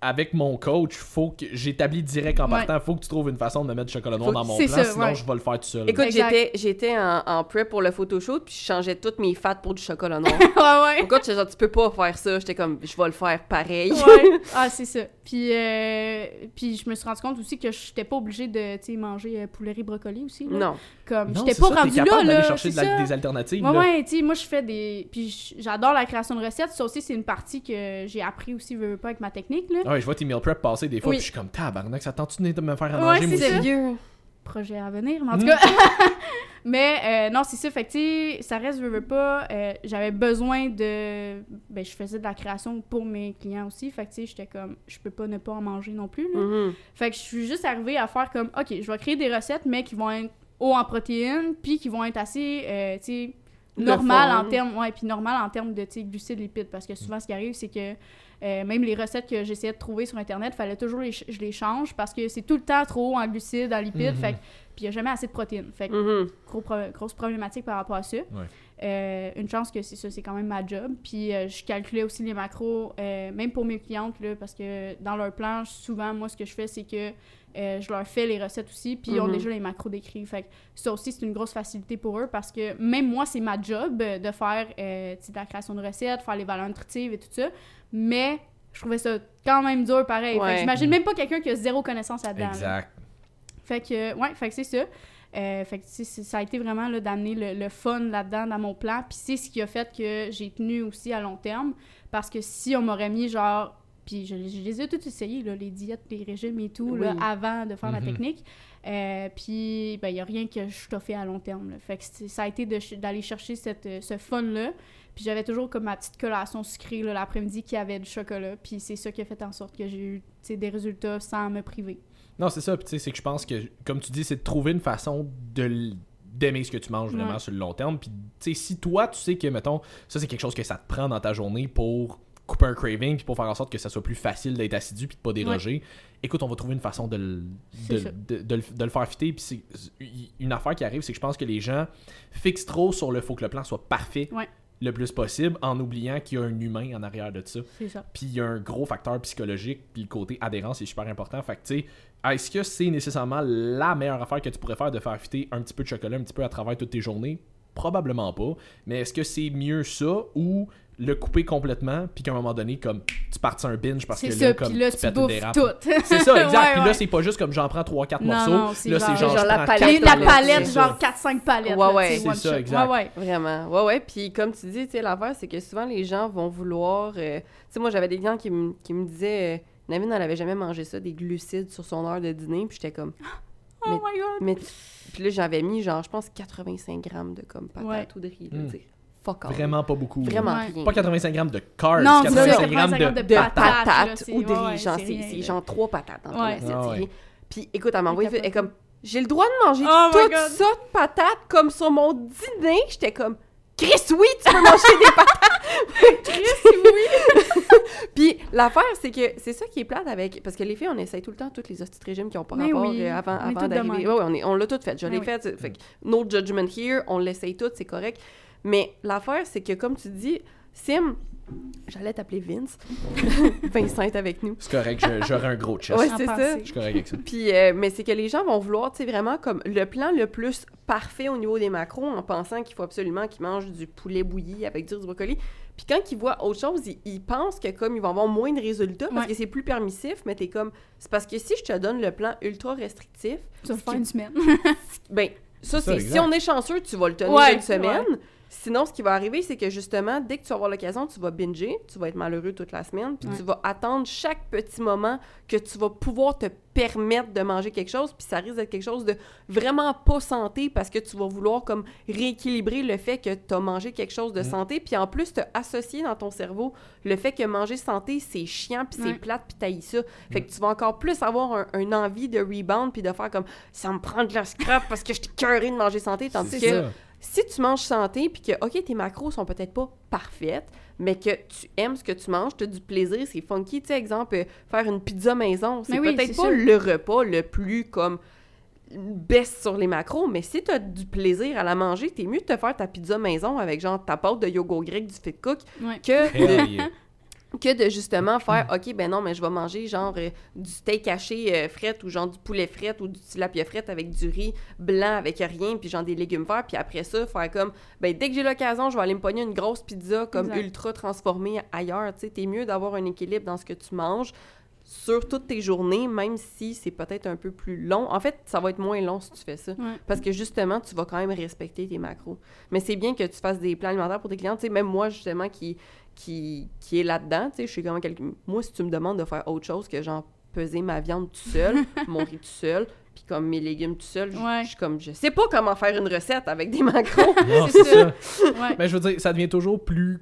avec mon coach, faut que j'établis direct en Ouais. partant, faut que tu trouves une façon de me mettre du chocolat noir Faut dans mon c'est plan, ça, sinon ouais. je vais le faire tout seul. Écoute, j'étais, j'étais en, en prep pour le photoshoot, puis je changeais toutes mes fats pour du chocolat noir. ouais, ouais. Tu genre, tu peux pas faire ça? J'étais comme, je vais le faire pareil. Ouais. Ah, c'est ça. Puis, euh, puis je me suis rendu compte aussi que j'étais pas obligée de, tu sais, manger euh, poulet riz brocoli aussi, là. Non. Comme, Non, j'étais c'est pas ça, t'es rendue là, capable là. d'aller chercher de la- des alternatives. Ouais, ouais, tu sais, moi, je fais des... Puis j'adore la création de recettes. Ça aussi, c'est une partie que j'ai appris aussi, veux, veux pas, avec ma technique, là. Ouais, je vois tes meal prep passer des fois, Oui. puis je suis comme tabarnak, ça tente-tu de me faire à Ouais, manger, moi c'est. Sérieux? projet à venir, mais en tout Mm. cas. mais euh, non, c'est ça. Fait que, ça reste, veux, veux pas. euh, J'avais besoin de. Ben, je faisais de la création pour mes clients aussi. Fait que, tu sais, j'étais comme, je peux pas ne pas en manger non plus. là. Mhm. Fait que je suis juste arrivée à faire comme, OK, je vais créer des recettes, mais qui vont être hauts en protéines, puis qui vont être assez, euh, tu sais, normal en termes, ouais, puis normal en termes de, tu sais, glucides, lipides. Parce que souvent, ce qui arrive, c'est que euh, même les recettes que j'essayais de trouver sur Internet, fallait toujours les je les change parce que c'est tout le temps trop haut en glucides, en lipides. Fait que, puis il n'y a jamais assez de protéines. Fait que Mhm. gros pro- grosse problématique par rapport à ça. Euh, une chance que c'est ça, c'est quand même ma job. Puis euh, je calculais aussi les macros, euh, même pour mes clientes, là, parce que dans leur plan, souvent, moi, ce que je fais, c'est que euh, je leur fais les recettes aussi, puis ils ont Mhm. déjà les macros décrits. Fait que ça aussi, c'est une grosse facilité pour eux parce que même moi, c'est ma job de faire euh, de la création de recettes, faire les valeurs nutritives et tout ça. Mais je trouvais ça quand même dur pareil. Fait Ouais. que j'imagine même pas quelqu'un qui a zéro connaissance là-dedans. là. Exact. Fait que, ouais, fait que c'est ça. Euh, fait que, tu sais, c'est- ça a été vraiment là, d'amener le, le fun là-dedans dans mon plan. Puis c'est ce qui a fait que j'ai tenu aussi à long terme. Parce que si on m'aurait mis genre. Puis je, je les ai toutes essayées, là, les diètes, les régimes et tout, là, avant de faire la Mhm. technique. Euh, puis ben, il n'y a rien que je t'ai fait à long terme. là. Fait que ça a été de d'aller chercher cette, euh, ce fun-là. Puis j'avais toujours comme ma petite collation sucrée l'après-midi qui avait du chocolat. Puis c'est ça qui a fait en sorte que j'ai eu des résultats sans me priver. Non, c'est ça. Puis tu sais, c'est que je pense que, comme tu dis, c'est de trouver une façon de d'aimer ce que tu manges vraiment Ouais. sur le long terme. Puis, tu sais, si toi, tu sais que, mettons, ça, c'est quelque chose que ça te prend dans ta journée pour couper un craving, puis pour faire en sorte que ça soit plus facile d'être assidu, puis de pas déroger, écoute, on va trouver une façon de, le- de, de le faire fitter. Puis, c'est- une affaire qui arrive, c'est que je pense que les gens fixent trop sur le faut que le plan soit parfait. Ouais. Le plus possible en oubliant qu'il y a un humain en arrière de ça. C'est ça. Puis il y a un gros facteur psychologique, puis le côté adhérence est super important. Fait que tu sais, est-ce que c'est nécessairement la meilleure affaire que tu pourrais faire de faire fitter un petit peu de chocolat un petit peu à travers toutes tes journées? Probablement pas. Mais est-ce que c'est mieux ça ou le couper complètement, puis qu'à un moment donné, comme tu partes un binge parce que C'est là, ça, comme puis là, tu tu bouffes tout. C'est ça, exact. Ouais, Puis là, ouais. c'est pas juste comme j'en prends 3-4 Non, morceaux. non, c'est là, c'est genre- genre, genre je la palette la palette, genre ça. 4-5 palettes. Ouais, ouais. C'est ça, shot. exact. Ouais, ouais. Vraiment. Ouais, ouais. Puis comme tu dis, tu sais, l'affaire, c'est que souvent les gens vont vouloir. euh, Tu sais, moi, j'avais des clients qui, me- qui me disaient. Euh, Navine, elle avait jamais mangé ça, des glucides sur son heure de dîner. Puis j'étais comme. Oh Mais- my god. Mais. Puis là, j'avais mis, genre, je pense, 85 grammes de comme patates Ouais. ou de riz. Mm. tu sais. Fuck. Vraiment pas beaucoup. Vraiment Ouais. rien. Pas 85 grammes de carbs, Non, c'est ça, 85 grammes 85 de, grammes de de patates, là, patates ou de ouais, riz. ouais, genre, c'est genre trois patates dans ton Ouais. assiette. Ah. Puis écoute, elle m'a envoyé, elle est comme, j'ai le droit de manger Oh my tout God. ça de patates comme sur mon dîner? J'étais comme, Chris, oui, tu peux manger des patates. Chris, oui. Puis l'affaire, c'est que c'est ça qui est plate avec. Parce que les filles, on essaye tout le temps toutes les hosties de régime qui ont pas Mais rapport oui, euh, avant, avant toutes d'arriver. Ouais, ouais, on, est- on l'a tout fait. Je Mais l'ai oui. fait. Fait que no judgment here, on l'essaye tout, c'est correct. Mais l'affaire, c'est que comme tu dis, Sim, j'allais t'appeler Vince. Vincent est avec nous. C'est correct, j'aurais un gros chest. Ouais, En c'est ça. Je suis correct avec ça. Puis, euh, mais c'est que les gens vont vouloir, tu sais, vraiment comme le plan le plus parfait au niveau des macros en pensant qu'il faut absolument qu'ils mangent du poulet bouilli avec du brocoli. Puis quand ils voient autre chose, ils, ils pensent que comme ils vont avoir moins de résultats parce Ouais. que c'est plus permissif, mais t'es comme... C'est parce que si je te donne le plan ultra restrictif, Tu vas faire une semaine. ben ça, C'est ça. Si on est chanceux, tu vas le tenir Ouais, une semaine. Sinon, ce qui va arriver, c'est que justement, dès que tu vas avoir l'occasion, tu vas binger, tu vas être malheureux toute la semaine, puis Ouais. tu vas attendre chaque petit moment que tu vas pouvoir te permettre de manger quelque chose, puis ça risque d'être quelque chose de vraiment pas santé parce que tu vas vouloir comme rééquilibrer le fait que tu as mangé quelque chose de santé, puis en plus, te associer dans ton cerveau le fait que manger santé, c'est chiant, puis c'est Ouais. plate, puis t'haïs ça. Fait que tu vas encore plus avoir un, un envie de rebound, puis de faire comme ça me prend de la scrap parce que je suis curé de manger santé, tandis que ça. Si tu manges santé, puis que, OK, tes macros sont peut-être pas parfaites, mais que tu aimes ce que tu manges, tu as du plaisir, c'est funky. Tu sais, exemple, euh, faire une pizza maison, c'est Mais oui, peut-être c'est pas sûr. le repas le plus comme baisse sur les macros, mais si tu as du plaisir à la manger, t'es mieux de te faire ta pizza maison avec genre ta pâte de yogourt grec du fit cook Ouais. que de, Hell yeah. Que de justement faire OK, ben non, mais je vais manger genre euh, du steak haché euh, fret ou genre du poulet fret ou du tilapia fret avec du riz blanc avec rien, puis genre des légumes verts, puis après ça, faire comme ben dès que j'ai l'occasion, je vais aller me pogner une grosse pizza comme Exact. ultra transformée ailleurs. Tu sais, t'es mieux d'avoir un équilibre dans ce que tu manges sur toutes tes journées, même si c'est peut-être un peu plus long. En fait, ça va être moins long si tu fais ça. Ouais. Parce que justement, tu vas quand même respecter tes macros. Mais c'est bien que tu fasses des plans alimentaires pour tes clients. Tu sais, même moi, justement, qui, qui, qui est là-dedans, tu sais, je suis quelqu'un... Moi, si tu me demandes de faire autre chose que, genre, peser ma viande tout seul, mon riz tout seul, puis comme mes légumes tout seul, je Ouais. je suis comme... Je sais pas comment faire une recette avec des macros. Non, C'est ça. Ouais. Mais je veux dire, ça devient toujours plus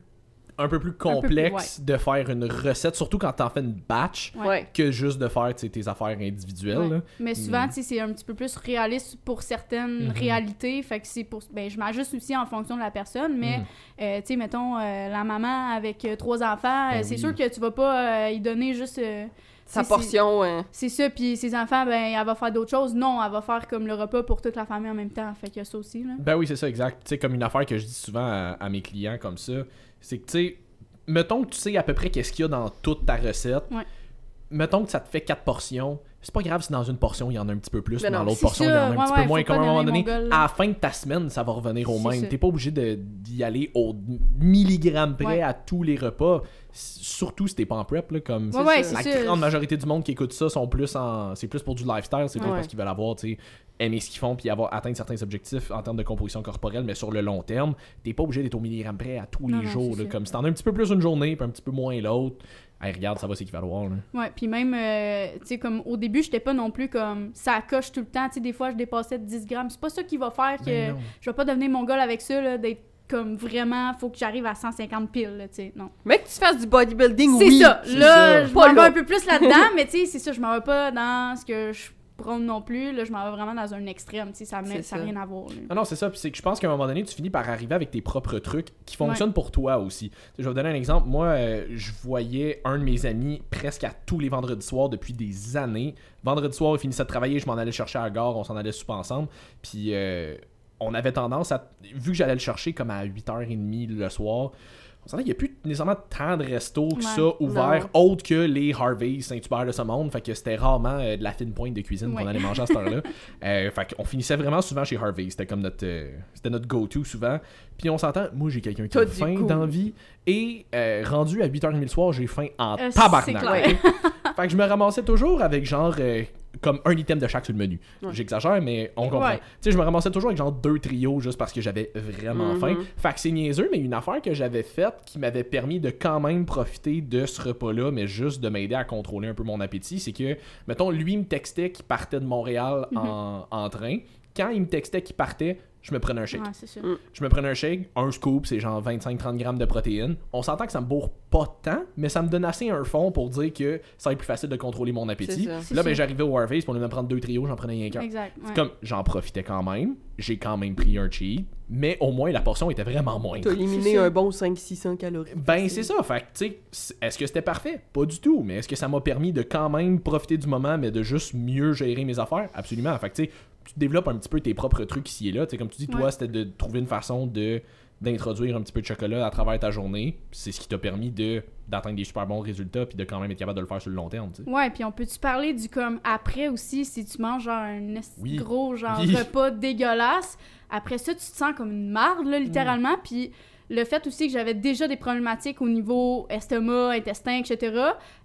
un peu plus peu plus, complexe de faire une recette, surtout quand t'en fais une batch, Ouais. que juste de faire tes affaires individuelles. Ouais. là. Mais souvent, Mm. c'est un petit peu plus réaliste pour certaines Mhm. réalités. Fait que c'est pour. Ben, je m'ajuste aussi en fonction de la personne, mais, Mm. euh, tu sais, mettons, euh, la maman avec euh, trois enfants, Ben c'est oui. sûr que tu vas pas euh, y donner juste. euh, Sa portion... C'est ça, puis ses enfants, ben, elle va faire d'autres choses. Non, elle va faire comme le repas pour toute la famille en même temps. Fait qu'il y a ça aussi, là. Ben oui, c'est ça, exact. Tu sais, comme une affaire que je dis souvent à, à mes clients comme ça, c'est que, tu sais, mettons que tu sais à peu près qu'est-ce qu'il y a dans toute ta recette. Ouais. Mettons que ça te fait quatre portions. C'est pas grave si dans une portion, il y en a un petit peu plus, Ben dans l'autre portion, il y en a un ouais, petit ouais, peu moins. Comme à un moment donné, à la fin de ta semaine, ça va revenir au même. T'es pas obligé d'y aller au milligramme près à tous les repas. Surtout si t'es pas en prep, là, comme la grande majorité du monde qui écoute ça sont plus en c'est plus pour du lifestyle c'est plus parce qu'ils veulent avoir tu sais aimer ce qu'ils font puis avoir atteint certains objectifs en termes de composition corporelle mais sur le long terme t'es pas obligé d'être au milligramme près à tous Non, les non, jours là, comme si t'en as un petit peu plus une journée puis un petit peu moins l'autre hey, regarde ça va s'équivaloir là. Ouais, puis même, euh, tu sais, comme au début, j'étais pas non plus comme ça coche tout le temps. Tu sais, des fois, je dépassais de 10 grammes. C'est pas ça qui va faire que Ben non. je vais pas devenir mongol avec ça, là, d'être comme vraiment, faut que j'arrive à 150 piles, là, tu sais. Non. Mais que tu fasses du bodybuilding, C'est oui. ça. c'est Là, ça. je Pas m'en vais là. un peu plus là-dedans, mais tu sais, c'est ça, je m'en vais pas dans ce que je prône non plus. Là, je m'en vais vraiment dans un extrême, tu sais, ça n'a rien à voir. là. Ah non, c'est ça. Puis c'est que je pense qu'à un moment donné, tu finis par arriver avec tes propres trucs qui fonctionnent pour toi aussi. Je vais vous donner un exemple. Moi, euh, je voyais un de mes amis presque à tous les vendredis soirs depuis des années. Vendredi soir, il finissait de travailler, je m'en allais chercher à la gare, on s'en allait souper ensemble. Puis euh, on avait tendance à. Vu que j'allais le chercher comme à 8h30 le soir, on sentait qu'il n'y a plus nécessairement tant de restos que Ouais. ça ouverts, autres que les Harvey, Saint-Hubert de ce monde. Fait que c'était rarement euh, de la fine pointe de cuisine Ouais. qu'on allait manger à cette heure-là. Euh, fait qu'on finissait vraiment souvent chez Harvey. C'était comme notre, euh, c'était notre go-to souvent. Puis on s'entend, moi j'ai quelqu'un qui a faim goût. dans la vie. Et euh, rendu à 8h30 le soir, j'ai faim en tabarnak. fait que je me ramassais toujours avec genre comme un item de chaque sur le menu. Ouais. J'exagère, mais on comprend. Ouais. Tu sais, je me ramassais toujours avec genre deux trios juste parce que j'avais vraiment Mhm. faim. Fait que c'est niaiseux, mais une affaire que j'avais faite qui m'avait permis de quand même profiter de ce repas-là, mais juste de m'aider à contrôler un peu mon appétit, c'est que, mettons, lui il me textait qu'il partait de Montréal Mhm. en, en train. Quand il me textait qu'il partait, je me prenais un shake. Ouais, c'est ça. Je me prenais un shake, un scoop, c'est genre 25-30 grammes de protéines. On s'entend que ça me bourre pas tant, mais ça me donne assez un fond pour dire que ça va être plus facile de contrôler mon appétit. Là, ben, j'arrivais au Harvey's, pour me prendre deux trios, j'en prenais rien qu'un. Exact. ouais. Comme j'en profitais quand même, j'ai quand même pris un cheat, mais au moins la portion était vraiment moindre. T'as éliminé un bon 500-600 calories. Ben c'est ça, fait que, tu sais, est-ce que c'était parfait? Pas du tout, mais est-ce que ça m'a permis de quand même profiter du moment, mais de juste mieux gérer mes affaires? Absolument, fait que tu sais, tu développes un petit peu tes propres trucs ici et là, comme tu dis, toi, Ouais. c'était de trouver une façon de d'introduire un petit peu de chocolat à travers ta journée, c'est ce qui t'a permis de d'atteindre des super bons résultats puis de quand même être capable de le faire sur le long terme, tu sais. Ouais, puis on peut-tu parler du comme après aussi, si tu manges genre un Oui. gros genre Oui. repas dégueulasse, après ça tu te sens comme une marde là, Mm. littéralement, puis le fait aussi que j'avais déjà des problématiques au niveau estomac, intestin, etc.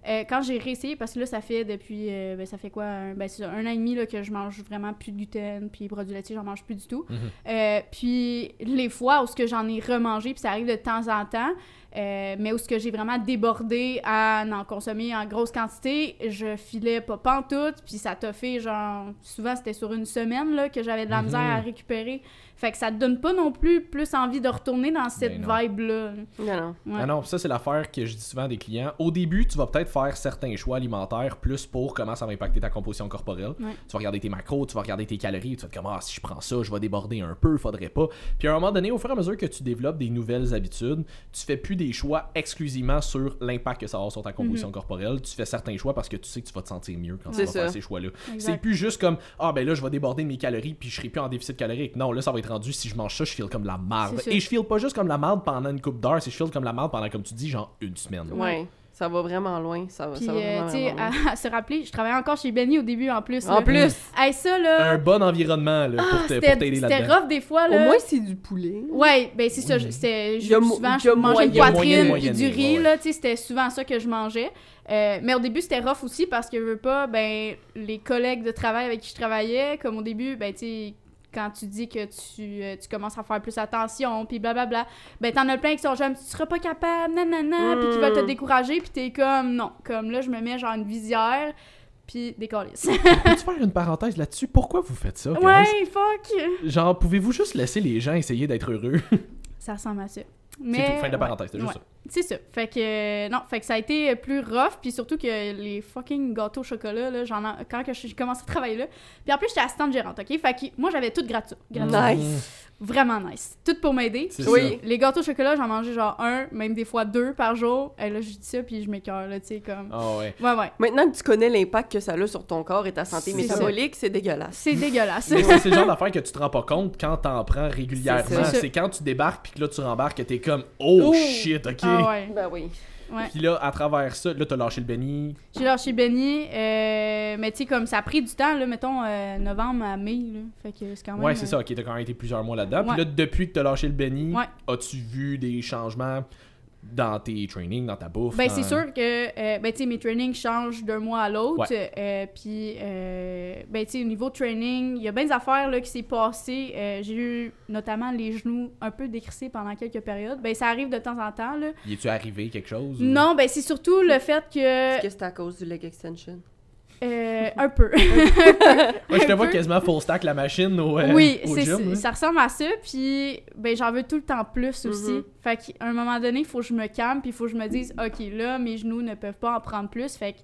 euh, quand j'ai réessayé, parce que là ça fait depuis, euh, ben, ça fait quoi, un, ben, ça, un an et demi là, que je mange vraiment plus de gluten, puis produits laitiers j'en mange plus du tout. Mhm. Euh, puis les fois où ce que j'en ai remangé, puis ça arrive de temps en temps, mais où ce que j'ai vraiment débordé à en consommer en grosse quantité, je filais pas pantoute, puis ça t'a fait genre souvent c'était sur une semaine là que j'avais de la Mhm. misère à récupérer. Fait que ça te donne pas non plus plus envie de retourner dans cette Ben non. vibe là. Non, non. Ouais. Ah non, ça c'est l'affaire que je dis souvent à des clients. Au début, tu vas peut-être faire certains choix alimentaires plus pour comment ça va impacter ta composition corporelle. Ouais. Tu vas regarder tes macros, tu vas regarder tes calories, tu vas te dire ah si je prends ça, je vais déborder un peu, faudrait pas. Puis à un moment donné, au fur et à mesure que tu développes des nouvelles habitudes, tu fais plus des choix exclusivement sur l'impact que ça va avoir sur ta composition Mhm. corporelle. Tu fais certains choix parce que tu sais que tu vas te sentir mieux quand tu C'est vas ça. faire ces choix-là. C'est plus juste comme ah ben là je vais déborder de mes calories puis je serai plus en déficit calorique. Non, là ça va être rendu si je mange ça, je file comme la ça. Et je file pas juste comme la marde pendant une coupe d'heures, c'est je file comme la marde pendant comme tu dis genre une semaine. Ouais. Ça va vraiment loin. Ça va, Puis ça va euh, vraiment, tu sais vraiment loin. à, à se rappeler, je travaillais encore chez Benny au début en plus. En là. plus, Hey, ça là, Un bon environnement là, pour ah, te- pour c'était t'aider c'était là-dedans. rough des fois au là. moins c'est du poulet. Ouais, ben c'est ça. Oui. C'était souvent je mangeais une poitrine puis du riz ouais, là, tu sais, c'était souvent ça que je mangeais. Euh, mais au début c'était rough aussi parce que je veux pas, ben les collègues de travail avec qui je travaillais, comme au début, ben tu sais quand tu dis que tu, euh, tu commences à faire plus attention, puis blablabla, ben t'en as plein qui sont genre, tu seras pas capable, nanana, puis qui veulent te Mm. décourager, puis t'es comme, non, comme là, je me mets genre une visière, puis des. Peux-tu faire une parenthèse là-dessus? Pourquoi vous faites ça guys? ouais, fuck! Genre pouvez-vous juste laisser les gens essayer d'être heureux? Ça ressemble à ça. C'est Mais, tout, fin de parenthèse, c'est juste Ouais. ça. C'est ça. Fait que euh, non, fait que ça a été plus rough, puis surtout que les fucking gâteaux au chocolat là, j'en ai- quand que j'ai commencé à travailler là. Puis en plus j'étais assistante gérante, OK? Fait que moi j'avais tout gratuit. gratuit. Nice. Vraiment nice. Tout pour m'aider. Oui. Les gâteaux au chocolat, j'en mangeais genre un, même des fois deux par jour. Et là je dis ça puis je m'écœure là, tu sais comme Ah ouais. Ouais ouais. Maintenant que tu connais l'impact que ça a sur ton corps et ta santé métabolique, c'est dégueulasse. C'est dégueulasse. Mais c'est c'est le genre d'affaire que tu te rends pas compte quand t'en prends régulièrement. C'est quand tu débarques puis que là tu rembarques que t'es comme oh Oh. shit, ok. Ah ouais. Ben oui. Ouais. Puis là, à travers ça, là t'as lâché le Benny. J'ai lâché Benny, euh, mais tu sais, comme ça a pris du temps, là, mettons, euh, novembre à mai, là. Fait que c'est quand même... Ouais, c'est euh, ça, ok, t'as quand même été plusieurs mois là-dedans. Puis là, depuis que t'as lâché le Benny, Ouais. as-tu vu des changements? Dans tes trainings, dans ta bouffe? Ben, dans- c'est sûr que, euh, ben, tu sais, mes trainings changent d'un mois à l'autre. Ouais. euh, Puis, euh, ben, tu sais, au niveau training, il y a bien des affaires, là, qui s'est passé. Euh, J'ai eu, notamment, les genoux un peu décrissés pendant quelques périodes. Ben, ça arrive de temps en temps, là. Y est-tu arrivé quelque chose? ou- Non, ben, c'est surtout le fait que... Est-ce que c'est à cause du leg extension? Euh, un peu. Moi, je te vois quasiment full stack la machine au, euh, oui, au c'est gym. ça. ressemble à ça, puis ben j'en veux tout le temps plus aussi. Mhm. Fait qu'à un moment donné, il faut que je me calme, puis il faut que je me dise, OK, là, mes genoux ne peuvent pas en prendre plus. Fait que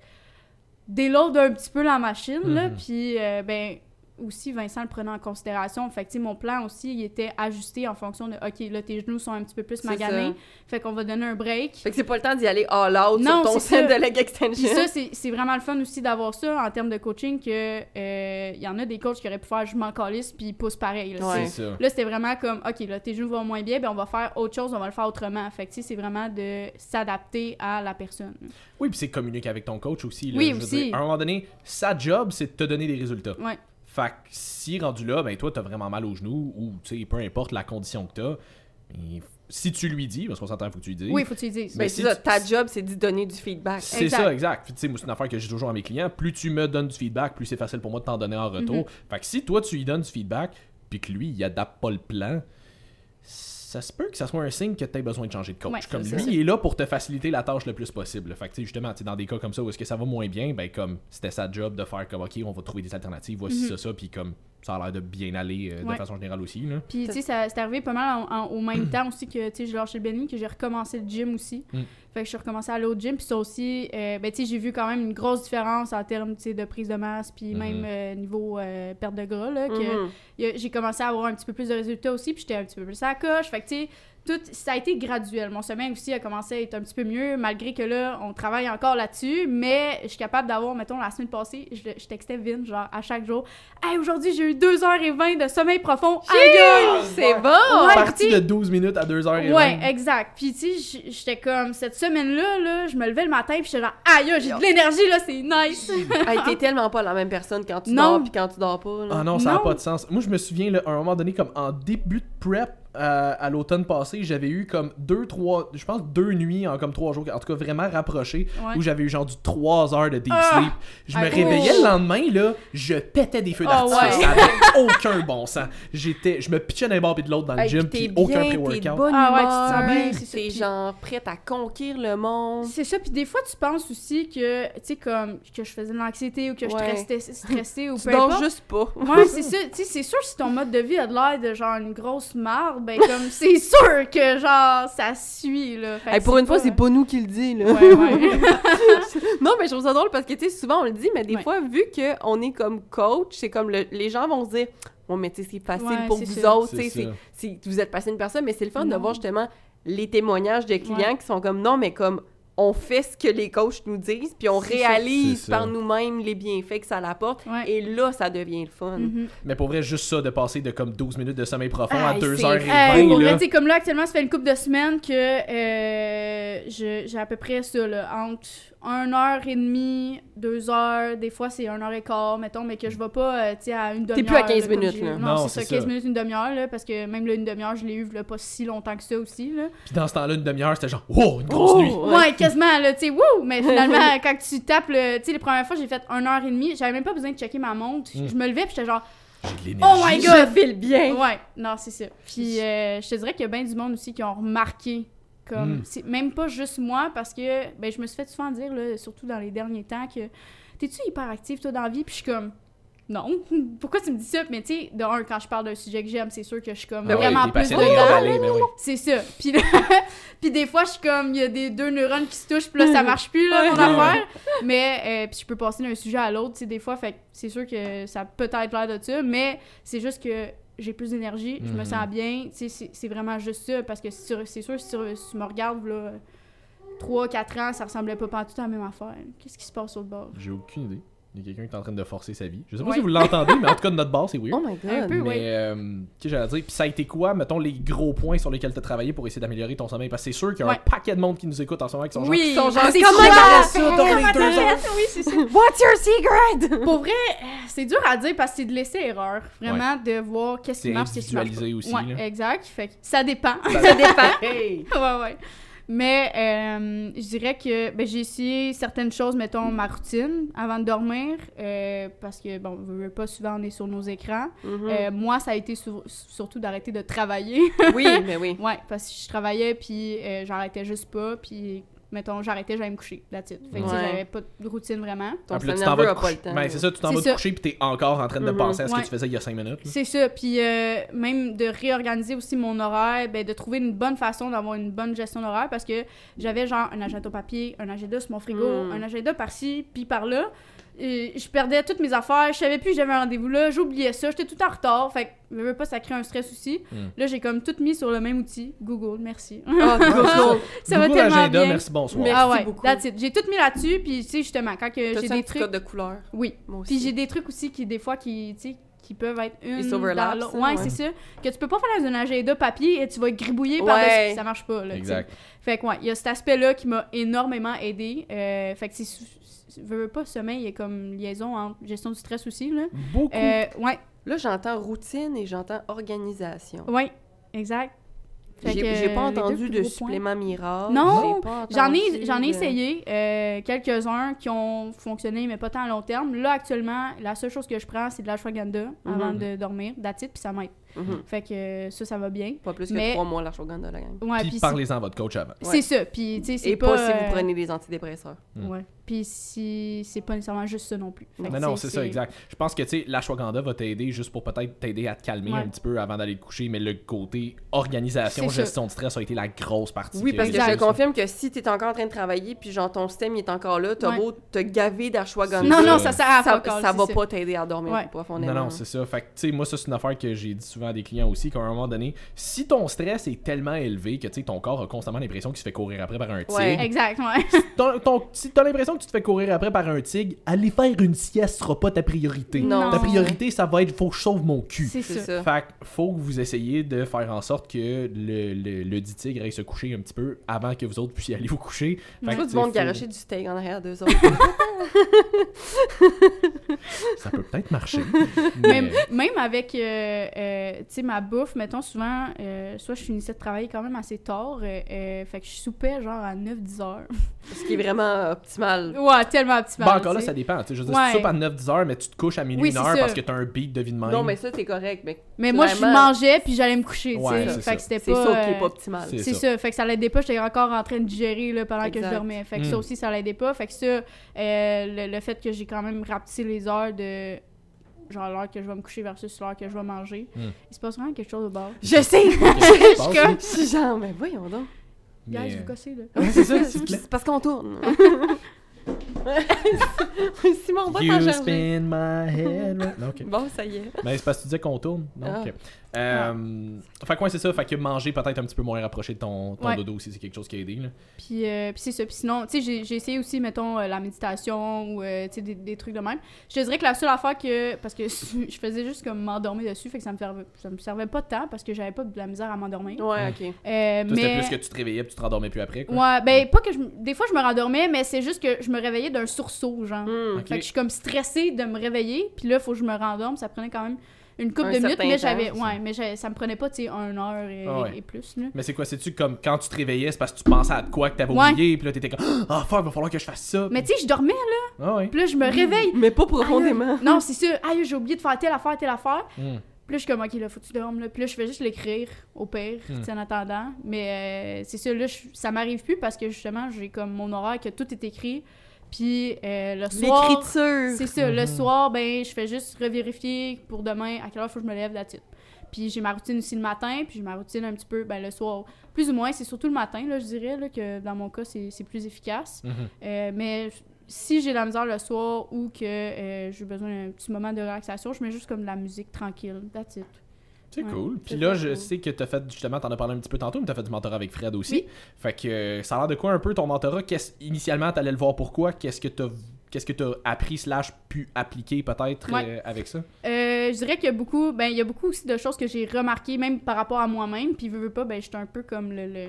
déload un petit peu la machine, là, Mhm. puis euh, ben aussi, Vincent le prenait en considération. Fait que, mon plan aussi, il était ajusté en fonction de, OK, là, tes genoux sont un petit peu plus maganés. Fait qu'on va donner un break. Fait que c'est pas le temps d'y aller all out Non, sur ton c'est set ça. de leg Puis extension. ça, c'est vraiment le fun aussi d'avoir ça en termes de coaching, que euh, il y en a des coachs qui auraient pu faire je m'en calisse puis ils poussent pareil. là. Ouais. C'est ça. Là, c'était vraiment comme, OK, là, tes genoux vont moins bien, ben on va faire autre chose, on va le faire autrement. Fait que, c'est vraiment de s'adapter à la personne. Oui, puis c'est communiquer avec ton coach aussi. là. Oui, aussi. dire, à un moment donné, sa job, c'est de te donner des résultats. Ouais. Fait que si rendu là, ben toi, t'as vraiment mal aux genoux, ou tu sais, peu importe la condition que t'as, si tu lui dis, parce qu'on s'entend, il faut que tu lui dises. Oui, faut que tu le dises. Ben, si ça, tu- ta job, c'est d'y donner du feedback. C'est ça, exact. Puis, tu sais, c'est une affaire que j'ai toujours à mes clients. Plus tu me donnes du feedback, plus c'est facile pour moi de t'en donner en retour. Mhm. Fait que si toi, tu lui donnes du feedback, puis que lui, il adapte pas le plan, ça se peut que ça soit un signe que tu aies besoin de changer de coach. Ouais, comme lui, il est là pour te faciliter la tâche le plus possible. Fait que, justement, dans des cas comme ça où est-ce que ça va moins bien, ben, comme c'était sa job de faire comme, OK, on va trouver des alternatives, voici Mhm. ça, ça, puis comme ça a l'air de bien aller euh, de Ouais. façon générale aussi. Là. Puis, tu sais, ça- c'est arrivé pas mal en- en- au même temps aussi que, tu sais, j'ai lâché le Benny, que j'ai recommencé le gym aussi. Mm. Fait que je suis recommencé à aller au gym. Puis ça aussi, euh, ben, tu sais, j'ai vu quand même une grosse différence en termes, tu sais, de prise de masse, puis Mhm. même euh, niveau euh, perte de gras, là, que Mhm. a- j'ai commencé à avoir un petit peu plus de résultats aussi, puis j'étais un petit peu plus à la coche. Fait que, tu sais, tout, ça a été graduel. Mon sommeil aussi a commencé à être un petit peu mieux, malgré que là, on travaille encore là-dessus, mais je suis capable d'avoir, mettons, la semaine passée, je, je textais Vin, genre, à chaque jour, « Hey, aujourd'hui, j'ai eu 2h20 de sommeil profond! Aïe! C'est bon! Ouais, Parti de 12 minutes à 2h20. Ouais, exact. Puis, tu sais, j'étais comme, cette semaine-là, là, je me levais le matin, puis j'étais genre, aïe, j'ai de l'énergie, là, c'est nice! Hey, t'es tellement pas la même personne quand tu Non. dors puis quand tu dors pas. là. Ah non, ça n'a pas de sens. Moi, je me souviens, là, à un moment donné, comme en début de prep euh, à l'automne passé, j'avais eu comme deux, trois, je pense deux nuits en comme trois jours, en tout cas vraiment rapprochés, Ouais. où j'avais eu genre du 3 heures de deep Ah! sleep. Je me Ah, réveillais oh. le lendemain, là, je pétais des feux Ah, d'artifice. ouais. Ça avait aucun bon sens. J'étais, je me pitchais d'un bord puis de l'autre dans le Hey, gym, puis aucun pré-workout. Ah ouais, tu te sens bien, c'est genre prête à conquérir le monde. C'est ça, puis des fois, tu penses aussi que, tu sais, comme, que je faisais de l'anxiété ou que je restais stressée ou Tu peu importe. juste pas. Ouais, c'est ça. Tu sais, c'est sûr, si ton mode de vie a de l'air de genre une grosse marde, ben comme, c'est sûr que genre, ça suit, là. Fait Hey, que pour une fois, c'est pas... pas nous qui le dit, là. Ouais, ouais. non, mais je trouve ça drôle parce que, tu sais, souvent on le dit, mais des Ouais. fois, vu qu'on est comme coach, c'est comme le- les gens vont se dire, bon, mais tu sais, c'est facile Ouais, pour vous autres, tu sais, vous êtes passé une personne, mais c'est le fun de Non. voir justement les témoignages de clients qui sont comme, non, mais comme, on fait ce que les coachs nous disent, puis on réalise par nous-mêmes les bienfaits que ça l'apporte, Ouais. et là, ça devient le fun. Mhm. Mais pour vrai, juste ça, de passer de comme 12 minutes de sommeil profond à Hey, 2h20, c'est- Hey, pour là. vrai, tu sais, comme là, actuellement, ça fait une couple de semaines que euh, je- j'ai à peu près ça, là, entre 1 heure et demie, 2 heures, des fois c'est 1 heure et quart, mettons, mais que je vais pas, euh, tu sais, à une demi-heure. plus à 15 là, minutes, là. Non, Non, c'est ça, c'est 15 ça. minutes, une demi-heure, là, parce que même là, une demi-heure, je l'ai eu là, pas si longtemps que ça aussi, là. Puis dans ce temps-là, une demi-heure, c'était genre, wow, une grosse Oh! nuit. Ouais. Ouais, quasiment, là, tu sais, wouh! Mais finalement, quand tu tapes, le- tu sais, les premières fois, j'ai fait 1 heure et demie, j'avais même pas besoin de checker ma montre. Mm. Je me levais, puis j'étais genre, J'ai de Oh my God! Je file bien! Ouais, non, c'est ça. Puis euh, je te dirais qu'il y a bien du monde aussi qui ont remarqué. Comme, Mm. c'est même pas juste moi, parce que ben, je me suis fait souvent dire, là, surtout dans les derniers temps, que t'es-tu hyper active toi dans la vie? Puis je suis comme, non. Pourquoi tu me dis ça? Mais tu sais, de un, quand je parle d'un sujet que j'aime, c'est sûr que je suis comme Ben vraiment plus dedans. ben oui. C'est ça. Puis, là- puis des fois, je suis comme, il y a des deux neurones qui se touchent, puis là, ça marche plus, là, mon affaire. Mais, euh, puis je peux passer d'un sujet à l'autre, tu sais, des fois, fait que c'est sûr que ça peut être l'air de ça, mais c'est juste que j'ai plus d'énergie, je me Mhm. sens bien, tu sais, c'est- c'est vraiment juste ça, parce que c'est sûr, si tu, si tu me regardes, là, 3-4 ans, ça ressemblait pas tout à la même affaire. Qu'est-ce qui se passe au bord? J'ai aucune idée. Il y a quelqu'un qui est en train de forcer sa vie. Je sais pas Ouais. si vous l'entendez, mais en tout cas, de notre bord, c'est weird. Oh my Un god! peu. mais, oui. euh, qu'est-ce que j'allais dire? Puis ça a été quoi, mettons, les gros points sur lesquels tu as travaillé pour essayer d'améliorer ton sommeil? Parce que c'est sûr qu'il y a Ouais. un paquet de monde qui nous écoute en ce moment qui sont genre, Oui, sont genre, c'est comment ça dans les Comment deux? Oui, c'est ça. What's your secret? Pour vrai, euh, c'est dur à dire parce que c'est de laisser erreur. Vraiment, de voir qu'est-ce qui C'est marche, qu'est-ce qui marche aussi, Ouais, là. exact. Fait que ça dépend. Ça dépend. Hey! ouais, ouais. Mais euh, je dirais que ben, j'ai essayé certaines choses, mettons ma routine avant de dormir, euh, parce que, bon, pas souvent on est sur nos écrans. Mhm. Euh, moi, ça a été sur- surtout d'arrêter de travailler. oui, mais oui. ouais, parce que je travaillais, puis j'arrêtais juste pas, puis mettons, j'arrêtais, j'allais me coucher. That's it. Fait que Ouais. j'avais pas de routine vraiment. Ton puis là, tu t'en vas coucher. temps. Ben, c'est ça, tu t'en vas te coucher puis t'es encore en train de Mhm. penser à ce Ouais. que tu faisais il y a 5 minutes. C'est ça. Puis euh, même de réorganiser aussi mon horaire, ben, de trouver une bonne façon d'avoir une bonne gestion d'horaire parce que j'avais genre un agenda au papier, un agenda sur mon frigo, Mm. un agenda par-ci, puis par-là. Je perdais toutes mes affaires, je savais plus que j'avais un rendez-vous là, j'oubliais ça, j'étais tout en retard. Fait que, je veux pas, ça crée un stress aussi. Mm. Là, j'ai comme tout mis sur le même outil, Google, merci. Ah, Google. ça va Google tellement Agenda, bien. merci, bonsoir. Merci ah ouais, beaucoup. that's it. J'ai tout mis là-dessus, puis tu sais, justement, quand que j'ai des trucs. de couleur? Oui. Moi aussi. Puis j'ai des trucs aussi qui, des fois, qui, tu sais, qui peuvent être une. Les dans overlaps, l'autre. ça, Ouais, ouais. c'est ça. Que tu peux pas faire dans un agenda papier et tu vas gribouiller Ouais. par-dessus. Ça marche pas, là. Exact. Fait que, ouais, il y a cet aspect-là qui m'a énormément aidé. Euh, fait que c'est. Veux, veux pas, sommeil, il y a comme liaison entre gestion du stress aussi, là. Beaucoup. Euh, ouais, Là, j'entends routine et j'entends organisation. ouais, exact. J'ai pas entendu de points. supplément miracle. Non, J'en ai, ai essayé euh, quelques-uns qui ont fonctionné, mais pas tant à long terme. Là, actuellement, la seule chose que je prends, c'est de l'ashwagandha avant Mhm. de dormir. It, puis ça m'aide. Mhm. Fait que euh, ça, ça va bien. Pas plus que Mais- trois mois l'ashwagandha, la gang. Ouais, Puis puis parlez-en à votre coach avant. c'est c'est ça. Puis, tu sais, c'est Et pas, si euh, vous prenez des antidépresseurs. Mm. Ouais. Puis si c'est pas nécessairement juste ça non plus. Fait que Non, tu c'est ça, exact. Je pense que, tu sais, l'ashwagandha va t'aider juste pour peut-être t'aider à te calmer Ouais. un petit peu avant d'aller te coucher, mais le côté organisation, C'est ça. gestion de stress a été la grosse partie. Oui, parce que je te confirme que si t'es encore en train de travailler, puis genre ton système il est encore là, t'as Ouais. beau te gaver d'ashwagandha. Non, non, ça sert à ça, ça va pas t'aider à dormir Ouais. profondément. Non, non, c'est ça. Fait que, tu sais, moi, ça, c'est une affaire que j'ai dit souvent à des clients aussi, qu'à un moment donné, si ton stress est tellement élevé que, tu sais, ton corps a constamment l'impression qu'il se fait courir après par un tigre, Ouais. Exact, ouais. ton- ton- si t'as l'impression que tu te fais courir après par un tigre, aller faire une sieste sera pas ta priorité. Non. Ta priorité, ça va être faut que je sauve mon cul. C'est ça. Fait que faut que vous essayiez de faire en sorte que le, le, le dit tigre aille se coucher un petit peu avant que vous autres puissiez aller vous coucher. Fait que, du monde faut- garocher du steak en arrière d'eux autres. Ça peut peut-être marcher. Même, mais- même avec, euh, euh, tu sais, ma bouffe, mettons, souvent, euh, soit je finissais de travailler quand même assez tard, fait que je soupais genre à 9-10 heures. Ce qui est vraiment optimal. Ouais, tellement optimal. Bon, encore là, ça dépend. tu sais, Je veux dire, Ouais. si tu soupes à 9-10 heures, mais tu te couches à minuit Oui, 1 c'est heure parce que t'as un beat de vie de même. Non, mais ça, c'est correct. Mais Mais moi, je mangeais puis j'allais me coucher, Ouais, c'est Fait ça. que c'était c'est pas. ça qui est euh, pas optimal. c'est C'est ça. ça. Fait que ça l'aidait pas. J'étais encore en train de digérer là, pendant que Exact. je dormais. Fait que Mm. ça aussi, ça l'aidait pas. Fait que ça, euh, le, le fait que j'ai quand même rapetissé les heures de. Genre l'heure que je vais me coucher versus l'heure que je vais manger. Mm. Il se passe vraiment quelque chose de bas. Je sais! Je suis genre, mais voyons donc. Guys, euh, vous gossez, là. Oui, c'est ça, s'il te plaît. c'est parce qu'on tourne. Simon, va t'en You spin my head. right- Non, ok. Bon, ça y est. Ben, c'est parce que tu disais qu'on tourne. Non, Ah. ok. Euh, Fait que ouais, c'est ça. Fait que manger peut-être un petit peu moins rapproché de ton, ton Ouais. dodo aussi, c'est quelque chose qui a aidé. Là. Puis, euh, puis c'est ça. Puis sinon, tu sais, j'ai- j'ai essayé aussi, mettons, euh, la méditation ou, euh, tu sais, des, des trucs de même. Je te dirais que la seule affaire que... Parce que je faisais juste comme m'endormir dessus, fait que ça me, servait, ça me servait pas de temps parce que j'avais pas de la misère à m'endormir. Ouais, ok. Euh, Toi, c'était mais... plus que tu te réveillais puis tu te rendormais plus après. Quoi. Ouais, ben, pas que je... m- Des fois, je me rendormais, mais c'est juste que je me réveillais d'un sursaut, genre. Hmm. Fait que je suis comme stressée de me réveiller, puis là, faut que je me rendorme. Ça prenait quand même une couple Un de minutes, mais j'avais... ça. Ouais, mais ça me prenait pas, tu sais, une heure et, Ah ouais. et plus, là. Mais c'est quoi, c'est-tu comme quand tu te réveillais, c'est parce que tu pensais à quoi que t'avais Ouais. oublié, puis là t'étais comme Ah fuck, va falloir que je fasse ça. Mais tu sais, je dormais, Ah ouais. puis là, je me réveille. Mais pas profondément. aïe. Non, c'est ça. Aïe, j'ai oublié de faire telle affaire, telle affaire. Hmm. Puis là, je suis comme, OK, là, faut que tu dormes. Là. Puis là, je fais juste l'écrire, au pire, sais, en attendant. Mais euh, c'est ça, là, je- ça m'arrive plus parce que justement, j'ai comme mon horaire que tout est écrit. Puis euh, le soir. L'écriture. C'est ça, le Mhm. soir, ben, je fais juste revérifier pour demain à quelle heure faut que je me lève là-dessus. Puis j'ai ma routine aussi le matin, puis j'ai ma routine un petit peu ben, le soir. Plus ou moins, c'est surtout le matin, là, je dirais, là, que dans mon cas, c'est c'est plus efficace. Mhm. Euh, mais si j'ai la misère le soir ou que euh, j'ai besoin d'un petit moment de relaxation, je mets juste comme de la musique tranquille. That's it. C'est Ouais. cool. Puis là, je cool. sais que t'as fait, justement, t'en as parlé un petit peu tantôt, mais t'as fait du mentorat avec Fred aussi. Oui. Fait que euh, ça a l'air de quoi un peu ton mentorat? Qu'est-ce- Initialement, t'allais le voir pourquoi? Qu'est-ce que t'as Qu'est-ce que t'as appris slash pu appliquer peut-être Ouais. euh, avec ça? Euh, je dirais qu'il y a beaucoup, ben il y a beaucoup aussi de choses que j'ai remarquées même par rapport à moi-même. Puis veux, veux pas, ben j'étais un peu comme le, le,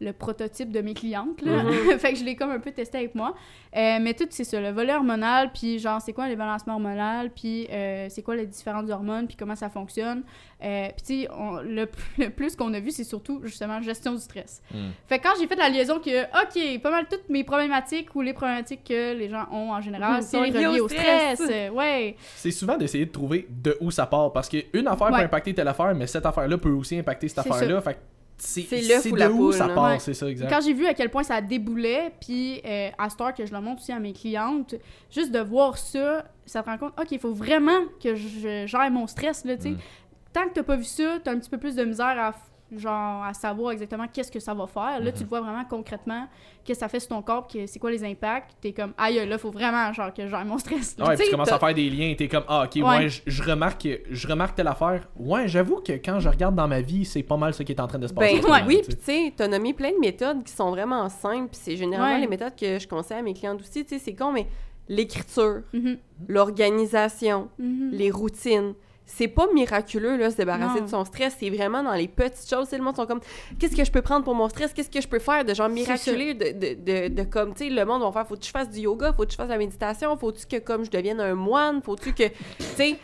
le prototype de mes clientes là. fait que je l'ai comme un peu testé avec moi. Euh, mais tout c'est ça, le volet hormonal, puis genre c'est quoi les balancements hormonal, puis euh, c'est quoi les différentes hormones, puis comment ça fonctionne. Euh, puis tu sais, le, le plus qu'on a vu, c'est surtout justement gestion du stress. Hmm. Fait que quand j'ai fait la liaison que, OK, pas mal toutes mes problématiques ou les problématiques que les gens ont en général, Mhm, c'est liées au stress. stress. Ouais. C'est souvent d'essayer de trouver de où ça part parce qu'une affaire Ouais. peut impacter telle affaire, mais cette affaire-là peut aussi impacter cette C'est affaire-là. Fait que c'est c'est ou de la poule, ça part, Ouais. c'est ça, exact. Quand j'ai vu à quel point ça déboulait, puis euh, à cette heure que je le montre aussi à mes clientes, juste de voir ça, ça te rend compte, OK, il faut vraiment que je gère mon stress, là, tu sais. Mm. Tant que t'as pas vu ça, t'as un petit peu plus de misère à genre à savoir exactement qu'est-ce que ça va faire. Là, tu Mhm. le vois vraiment concrètement, qu'est-ce que ça fait sur ton corps, que c'est quoi les impacts. T'es comme, aïe, là, faut vraiment, genre, que je gère mon stress. là. Ouais, tu puis tu commences à faire des liens t'es comme Ah, ok, ouais, Ouais. je, je remarque, je remarque telle affaire. Ouais, j'avoue que quand je regarde dans ma vie, c'est pas mal ce qui est en train de se passer. Ben, en ce moment, oui, tu puis sais. tu sais, t'as nommé plein de méthodes qui sont vraiment simples, puis c'est généralement Ouais. les méthodes que je conseille à mes clientes aussi, tu sais, c'est con, mais l'écriture, Mhm, l'organisation, mhm. les routines, c'est pas miraculeux, là, se débarrasser Non. de son stress, c'est vraiment dans les petites choses, le monde sont comme, qu'est-ce que je peux prendre pour mon stress, qu'est-ce que je peux faire de genre miraculeux, de, de, de, de comme, tu sais, le monde va faire, faut-tu que je fasse du yoga, faut-tu que je fasse de la méditation, faut-tu que comme je devienne un moine, faut-tu que, tu sais,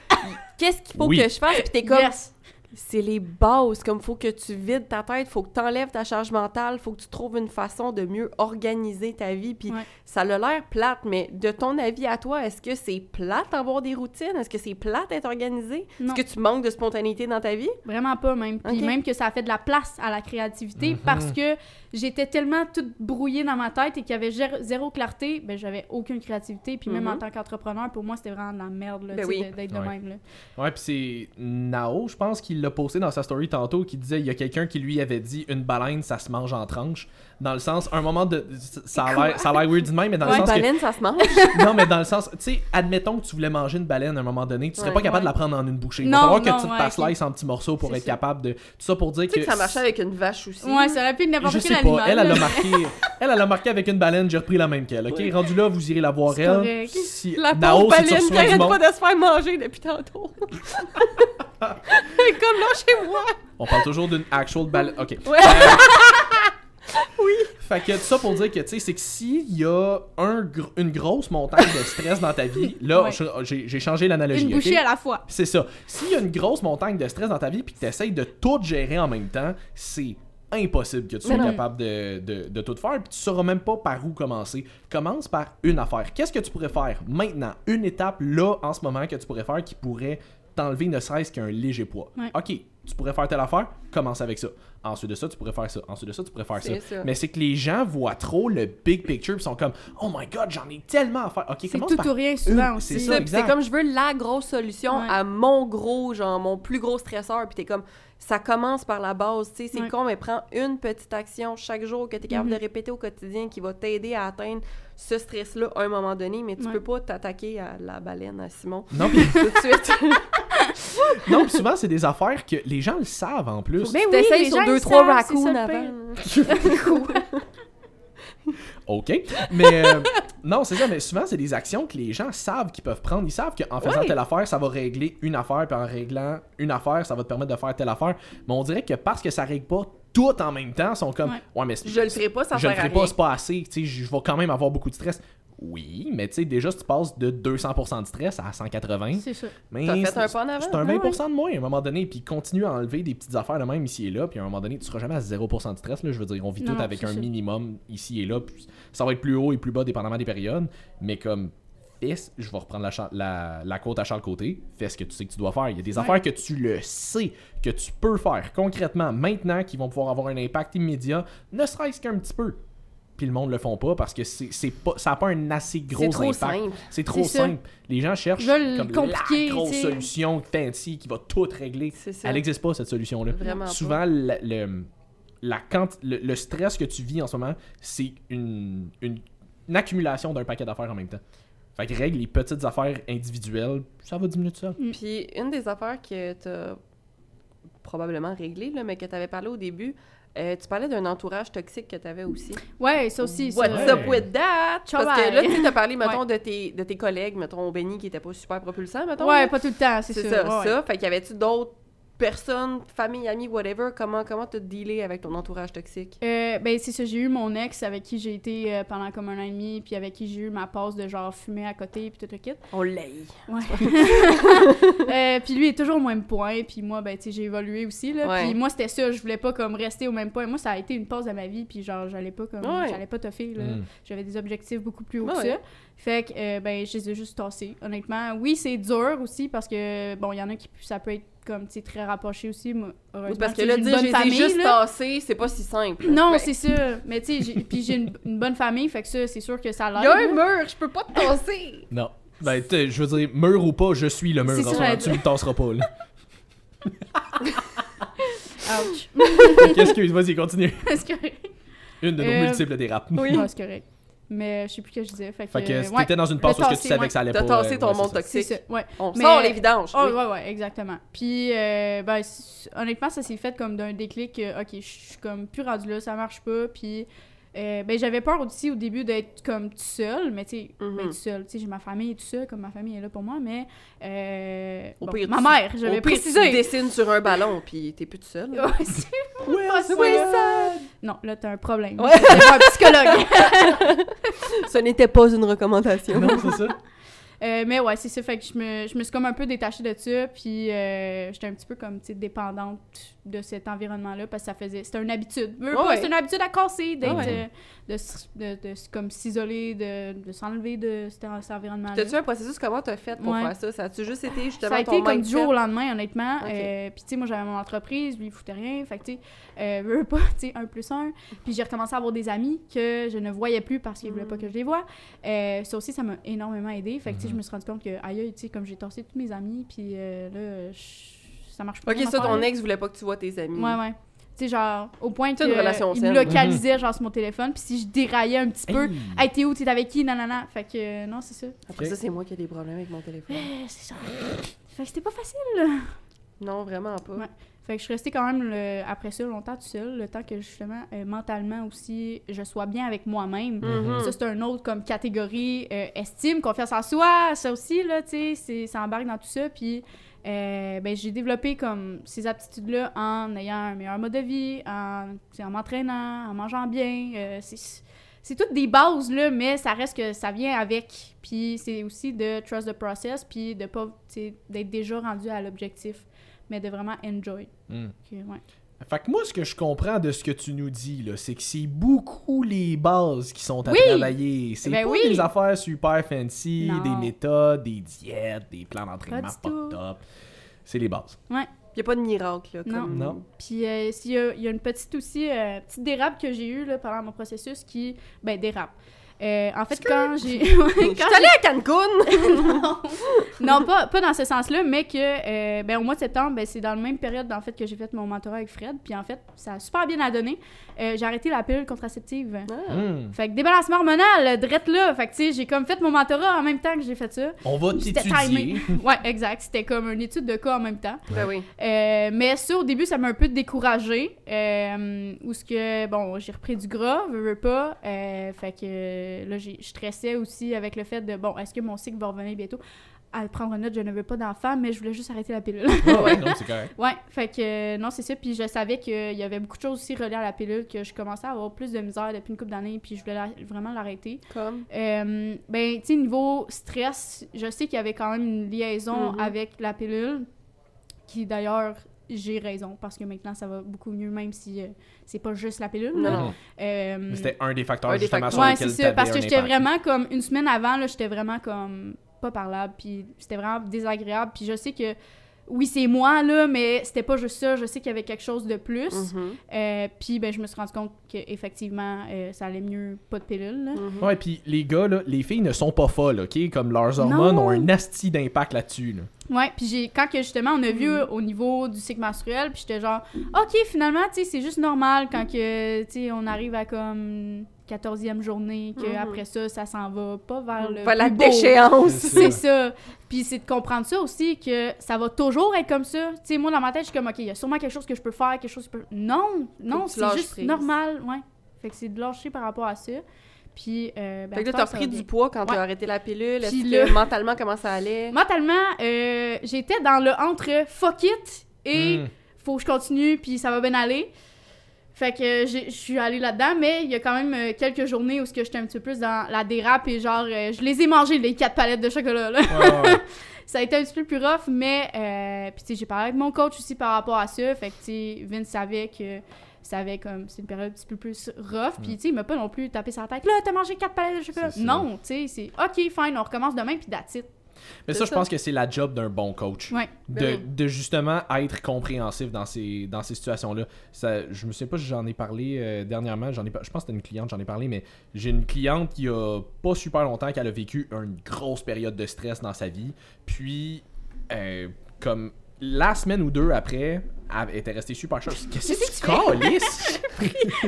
qu'est-ce qu'il faut Oui. Que je fasse, puis t'es comme, Yes. C'est les bases. Comme faut que tu vides ta tête, faut que tu enlèves ta charge mentale, faut que tu trouves une façon de mieux organiser ta vie. Puis Ouais. ça a l'air plate, mais de ton avis à toi, est-ce que c'est plate d'avoir des routines? Est-ce que c'est plate d'être organisé? Est-ce que tu manques de spontanéité dans ta vie? Vraiment pas, même. Puis même que ça a fait de la place à la créativité Mhm. parce que j'étais tellement toute brouillée dans ma tête et qu'il y avait zéro clarté, ben j'avais aucune créativité. Puis même Mhm. en tant qu'entrepreneur, pour moi, c'était vraiment de la merde, là, Ben oui. d'être de Ouais. même, là. Ouais, puis c'est Nao, je pense qu'il l'a posté dans sa story tantôt, qui disait il y a quelqu'un qui lui avait dit une baleine, ça se mange en tranches. Dans le sens, un moment de. Ça a l'air- weird de même, mais dans Ouais, le sens baleine, ça se mange. que. Non, mais dans le sens. Tu sais, admettons que tu voulais manger une baleine à un moment donné, tu serais Ouais. pas capable de la prendre en une bouchée. Il Non, va falloir que tu te slices en petits morceaux pour être ça. capable de. Tout ça pour dire tu sais que. que ça marchait avec une vache aussi. Ouais, ça aurait pu n'importe Je quel sais animal. Pas, elle, elle a marqué, elle, elle a marqué avec une baleine, j'ai repris la même qu'elle, ok? Rendu là, vous irez la voir elle. correct. Si La Nao, pauvre si tu baleine qui arrête pas de se faire manger depuis tantôt. Comme là chez moi. On parle toujours d'une actual baleine. Ok. Ouais. oui. Fait que tout ça pour dire que, tu sais, c'est que s'il y a un gr- une grosse montagne de stress dans ta vie, là, Ouais. j'ai changé l'analogie. Une bouchée à la fois. C'est ça. S'il y a une grosse montagne de stress dans ta vie puis que tu essayes de tout gérer en même temps, c'est impossible que tu sois capable de, de, de tout faire puis tu sauras même pas par où commencer. Commence par une affaire. Qu'est-ce que tu pourrais faire maintenant? Une étape là en ce moment que tu pourrais faire qui pourrait t'enlever ne serait-ce qu'un léger poids. Ouais. Ok, tu pourrais faire telle affaire, commence avec ça. Ensuite de ça, tu pourrais faire ça. Ensuite de ça, tu pourrais faire ça. Mais c'est que les gens voient trop le big picture puis sont comme Oh my god, j'en ai tellement à faire. Ok, C'est tout par ou rien souvent aussi. c'est comme je veux la grosse solution Ouais. à mon gros, genre mon plus gros stresseur, puis t'es comme ça commence par la base, tu sais, c'est Ouais. con, mais prends une petite action chaque jour que t'es capable Mhm. de répéter au quotidien qui va t'aider à atteindre ce stress-là à un moment donné, mais tu Ouais. peux pas t'attaquer à la baleine à Simon Non, puis tout de suite. Non, puis souvent, c'est des affaires que les gens le savent en plus. Ben oui, les sur gens, deux, trois raccoons ça le avant. OK. Mais euh, non, c'est ça, mais souvent, c'est des actions que les gens savent qu'ils peuvent prendre. Ils savent qu'en faisant Ouais. telle affaire, ça va régler une affaire, puis en réglant une affaire, ça va te permettre de faire telle affaire. Mais on dirait que parce que ça règle pas tout en même temps, ils sont comme Ouais. Ouais, mais Je le ferai pas, ça je le sert à ferai pas, c'est pas assez. Tu sais, je vais quand même avoir beaucoup de stress. Oui, mais tu sais, déjà, si tu passes de 200% de stress à 180, C'est ça. mais T'as fait un pas en avant. c'est un ouais. 20% de moins à un moment donné, puis continue à enlever des petites affaires de même ici et là, puis à un moment donné, tu seras jamais à 0% de stress, là, je veux dire, on vit Non, tout avec un ça. minimum ici et là, puis ça va être plus haut et plus bas dépendamment des périodes, mais comme, fais, je vais reprendre la, la, la côte à Charles Côté, fais ce que tu sais que tu dois faire. Il y a des Ouais. affaires que tu le sais, que tu peux faire concrètement maintenant, qui vont pouvoir avoir un impact immédiat, ne serait-ce qu'un petit peu. Puis le monde le font pas parce que c'est c'est pas ça n'a pas un assez gros C'est trop impact. simple. C'est trop C'est ça. simple. Les gens cherchent comme la grosse tu sais. solution fancy qui va tout régler. C'est ça. Elle n'existe pas cette solution-là. Vraiment pas. Souvent, le, le- la quanti- le, le stress que tu vis en ce moment, c'est une, une, une accumulation d'un paquet d'affaires en même temps. Fait que règle les petites affaires individuelles, ça va diminuer tout ça. Puis une des affaires que t'as probablement réglées, là, mais que t'avais parlé au début, euh, tu parlais d'un entourage toxique que t'avais aussi. Ouais, ça aussi. ça. What's Ouais. up with that? Ciao, Parce que là, tu as parlé, mettons, Ouais. de, tes, de tes collègues, mettons, au Benny, qui était pas super propulsant, mettons. Ouais, là. pas tout le temps, c'est c'est ça. ça. ouais. ça. Fait qu'il y avait-tu d'autres personnes, famille, amis, whatever, comment comment t'as dealé avec ton entourage toxique? Euh, ben c'est ça, j'ai eu mon ex avec qui j'ai été euh, pendant comme un an et demi, puis avec qui j'ai eu ma pause de genre fumer à côté, puis tout le kit. On l'aille. Ouais. Euh, puis lui est toujours au même point, puis moi, ben tu sais, j'ai évolué aussi, là. Ouais. Puis moi, c'était ça, je voulais pas comme rester au même point. Moi, ça a été une pause de ma vie, puis genre, j'allais pas comme, Ouais. j'allais pas toffer, là. Mm. J'avais des objectifs beaucoup plus hauts Ouais, que ça. Fait que, euh, ben, je les ai juste tassés, honnêtement. Oui, c'est dur aussi, parce que, bon, il y en a qui, ça peut être comme, tu sais, très rapproché aussi. Moi, heureusement, Parce que là, dire j'ai famille, juste là. tassé, c'est pas si simple. Non, Ben, c'est ça. Mais tu sais, puis j'ai une, une bonne famille, fait que ça, c'est sûr que ça l'aide. Il y a un là. mur, je peux pas te tasser! Non. Ben, tu sais, je veux dire, mur ou pas, je suis le mur. En ça, ce moment. j'allais tu me tasseras pas, là. Ouch. Qu'est-ce que. Vas-y, continue. Une de nos Euh, multiples dérapes. Oui. Ouais, c'est correct. Mais je sais plus ce que je disais. Fait que, Fait que euh, si ouais. t'étais dans une passe où que tu savais ouais. que ça allait T'as pas. tassé euh, ton ouais, monde toxique. ça, ouais. On Mais- sort les vidanges. Oh, oui. ouais, ouais, exactement. Puis, euh, ben, honnêtement, ça s'est fait comme d'un déclic. que, ok, je suis comme plus rendu là, ça marche pas. Puis, euh, ben, j'avais peur aussi au début d'être comme tout seul, mais tu sais, ben, tout seul. Tu sais, j'ai ma famille et tout ça, comme ma famille est là pour moi, mais. Euh, Au bon, pire, ma tu- mère, j'avais pire, précisé. Tu dessines sur un ballon, puis t'es plus tout seul. là. Ouais, c'est ça. Non, là, t'as un problème. Ouais. Un psychologue. Ce n'était pas une recommandation. Non, c'est ça. Euh, mais ouais, c'est ça. Fait que je me, je me suis comme un peu détachée de ça. Puis euh, j'étais un petit peu comme, tu sais, dépendante de cet environnement-là parce que ça faisait. C'était une habitude. Ouais. C'est une habitude à casser d'être. Ouais. De, de, de comme s'isoler, de, de s'enlever de cet, environnement-là. T'as-tu un processus comment t'as fait pour Ouais. faire ça? Ça a-tu juste été justement Ça a ton été comme du jour au lendemain, honnêtement. Ok. Euh, puis, tu sais, moi, j'avais mon entreprise, lui, il foutait rien. Fait que, tu sais, euh, veux pas, tu sais, un plus un. Puis, j'ai recommencé à avoir des amis que je ne voyais plus parce qu'ils voulaient pas Mm. que je les voie. Euh, ça aussi, ça m'a énormément aidé. Fait que, tu sais, je me suis rendu compte que, aïe, tu sais, comme j'ai torsé tous mes amis, puis euh, là, ça marche pas. Ok, ça, ton là. ex voulait pas que tu vois tes amis. Ouais, ouais. Tu sais, genre, au point que une relation il me localisait, genre, sur mon téléphone. Puis, si je déraillais un petit peu, Hey. t'es où, t'es avec qui, nanana. Fait que, euh, non, c'est ça. Après ça, c'est moi qui ai des problèmes avec mon téléphone. Euh, c'est ça. Fait que c'était pas facile. Non, vraiment pas. Ouais. Fait que je suis restée quand même le- après ça longtemps tout seul, le temps que justement euh, mentalement aussi je sois bien avec moi-même. Mhm. Ça c'est un autre comme catégorie euh, estime, confiance en soi, ça aussi là, tu sais, c'est- ça embarque dans tout ça puis euh, ben, j'ai développé comme ces aptitudes là en ayant un meilleur mode de vie, en, m'entraînant, en mangeant bien, euh, c'est toutes des bases là, mais ça reste que ça vient avec. Puis c'est aussi de trust the process puis de pas d'être déjà rendu à l'objectif, mais de vraiment enjoy. Ouais. Fait que moi, ce que je comprends de ce que tu nous dis, là, c'est que c'est beaucoup les bases qui sont à Oui! travailler. C'est Ben pas oui! des affaires super fancy, Non. des méthodes, des diètes, des plans d'entraînement Pas du pas tout. top. C'est les bases. Il a pas de miracle, là. Non. Comme... Non. Puis euh, s'il y, a- il y a une petite aussi, euh, petite dérape que j'ai eue là, pendant mon processus qui, ben dérape. Euh, en fait, quand j'ai... Je quand allée à Cancun! non, non pas, pas dans ce sens-là, mais que euh, ben, au mois de septembre, ben, c'est dans la même période en fait, que j'ai fait mon mentorat avec Fred. Puis en fait, ça a super bien à donner. Euh, j'ai arrêté la pilule contraceptive. Ah. Hmm. Fait que débalancement hormonal, drette là. Fait que tu sais, j'ai comme fait mon mentorat en même temps que j'ai fait ça. On va C'était t'étudier. Ouais, exact. C'était comme une étude de cas en même temps. Ben oui. Euh, mais ça, au début, ça m'a un peu découragée. Euh, où ce que, bon, j'ai repris du gras, veux, veux pas. Euh, fait que là, j'ai- je stressais aussi avec le fait de, bon, est-ce que mon cycle va revenir bientôt? À prendre note, je ne veux pas d'enfant, mais je voulais juste arrêter la pilule. Ouais, ouais, non, c'est correct. ouais, fait que euh, non, c'est ça. Puis je savais qu'il y avait beaucoup de choses aussi reliées à la pilule, que je commençais à avoir plus de misère depuis une couple d'années, puis je voulais la- vraiment l'arrêter. Comme? Euh, ben, tu sais, niveau stress, je sais qu'il y avait quand même une liaison Mhm. avec la pilule, qui d'ailleurs, j'ai raison, parce que maintenant, ça va beaucoup mieux, même si euh, c'est pas juste la pilule. Non. Euh, C'était un des facteurs Un des justement facteurs. sur ouais, lesquels c'est ça, parce que j'étais impact. vraiment comme, une semaine avant, là, j'étais vraiment comme pas parlable, puis c'était vraiment désagréable, puis je sais que, oui, c'est moi, là, mais c'était pas juste ça, je sais qu'il y avait quelque chose de plus. Mhm. Euh, puis ben, je me suis rendu compte qu'effectivement, euh, ça allait mieux, pas de pilule. là. Mhm. Ouais, puis les gars, là, les filles ne sont pas folles, ok? Comme leurs hormones Non. ont un asti d'impact là-dessus. Là. Ouais, puis j'ai quand que justement on a vu Mhm. au niveau du cycle menstruel, puis j'étais genre OK, finalement, tu sais, c'est juste normal quand que tu sais on arrive à comme 14e journée que Mhm. après ça ça s'en va pas vers le Pas la beau. déchéance! C'est ça. Puis c'est de comprendre ça aussi que ça va toujours être comme ça. Tu sais moi dans ma tête, je suis comme OK, il y a sûrement quelque chose que je peux faire, quelque chose que je peux Non, non, c'est juste prise. normal, ouais. Fait que c'est de lâcher par rapport à ça. Puis euh, ben, Fait que là, t'as va du poids quand Ouais. t'as arrêté la pilule. Est-ce Puis que là- mentalement, comment ça allait? Mentalement, euh, j'étais dans le entre fuck it et Hmm. faut que je continue puis ça va bien aller. Fait que je suis allée là-dedans, mais il y a quand même euh, quelques journées où j'étais un petit peu plus dans la dérape et genre euh, je les ai mangées les quatre palettes de chocolat là. Ça a été un petit peu plus rough, mais euh, puis tu sais j'ai parlé avec mon coach aussi par rapport à ça, fait que tu sais Vince savait que savait comme c'est une période un petit peu plus rough, puis tu sais il m'a pas non plus tapé sur la tête là t'as mangé quatre palettes de chocolat. Non, tu sais c'est ok fine on recommence demain puis that's it. Mais ça, je pense que c'est la job d'un bon coach. Ouais. De, oui. de justement être compréhensif dans ces, dans ces situations-là. Ça, je me souviens pas si j'en ai parlé euh, dernièrement. J'en ai, je pense que c'était une cliente, j'en ai parlé, mais j'ai une cliente qui a pas super longtemps qu'elle a vécu une grosse période de stress dans sa vie. Puis, euh, comme la semaine ou deux après, elle était restée super chaude. Qu'est-ce que tu calisses?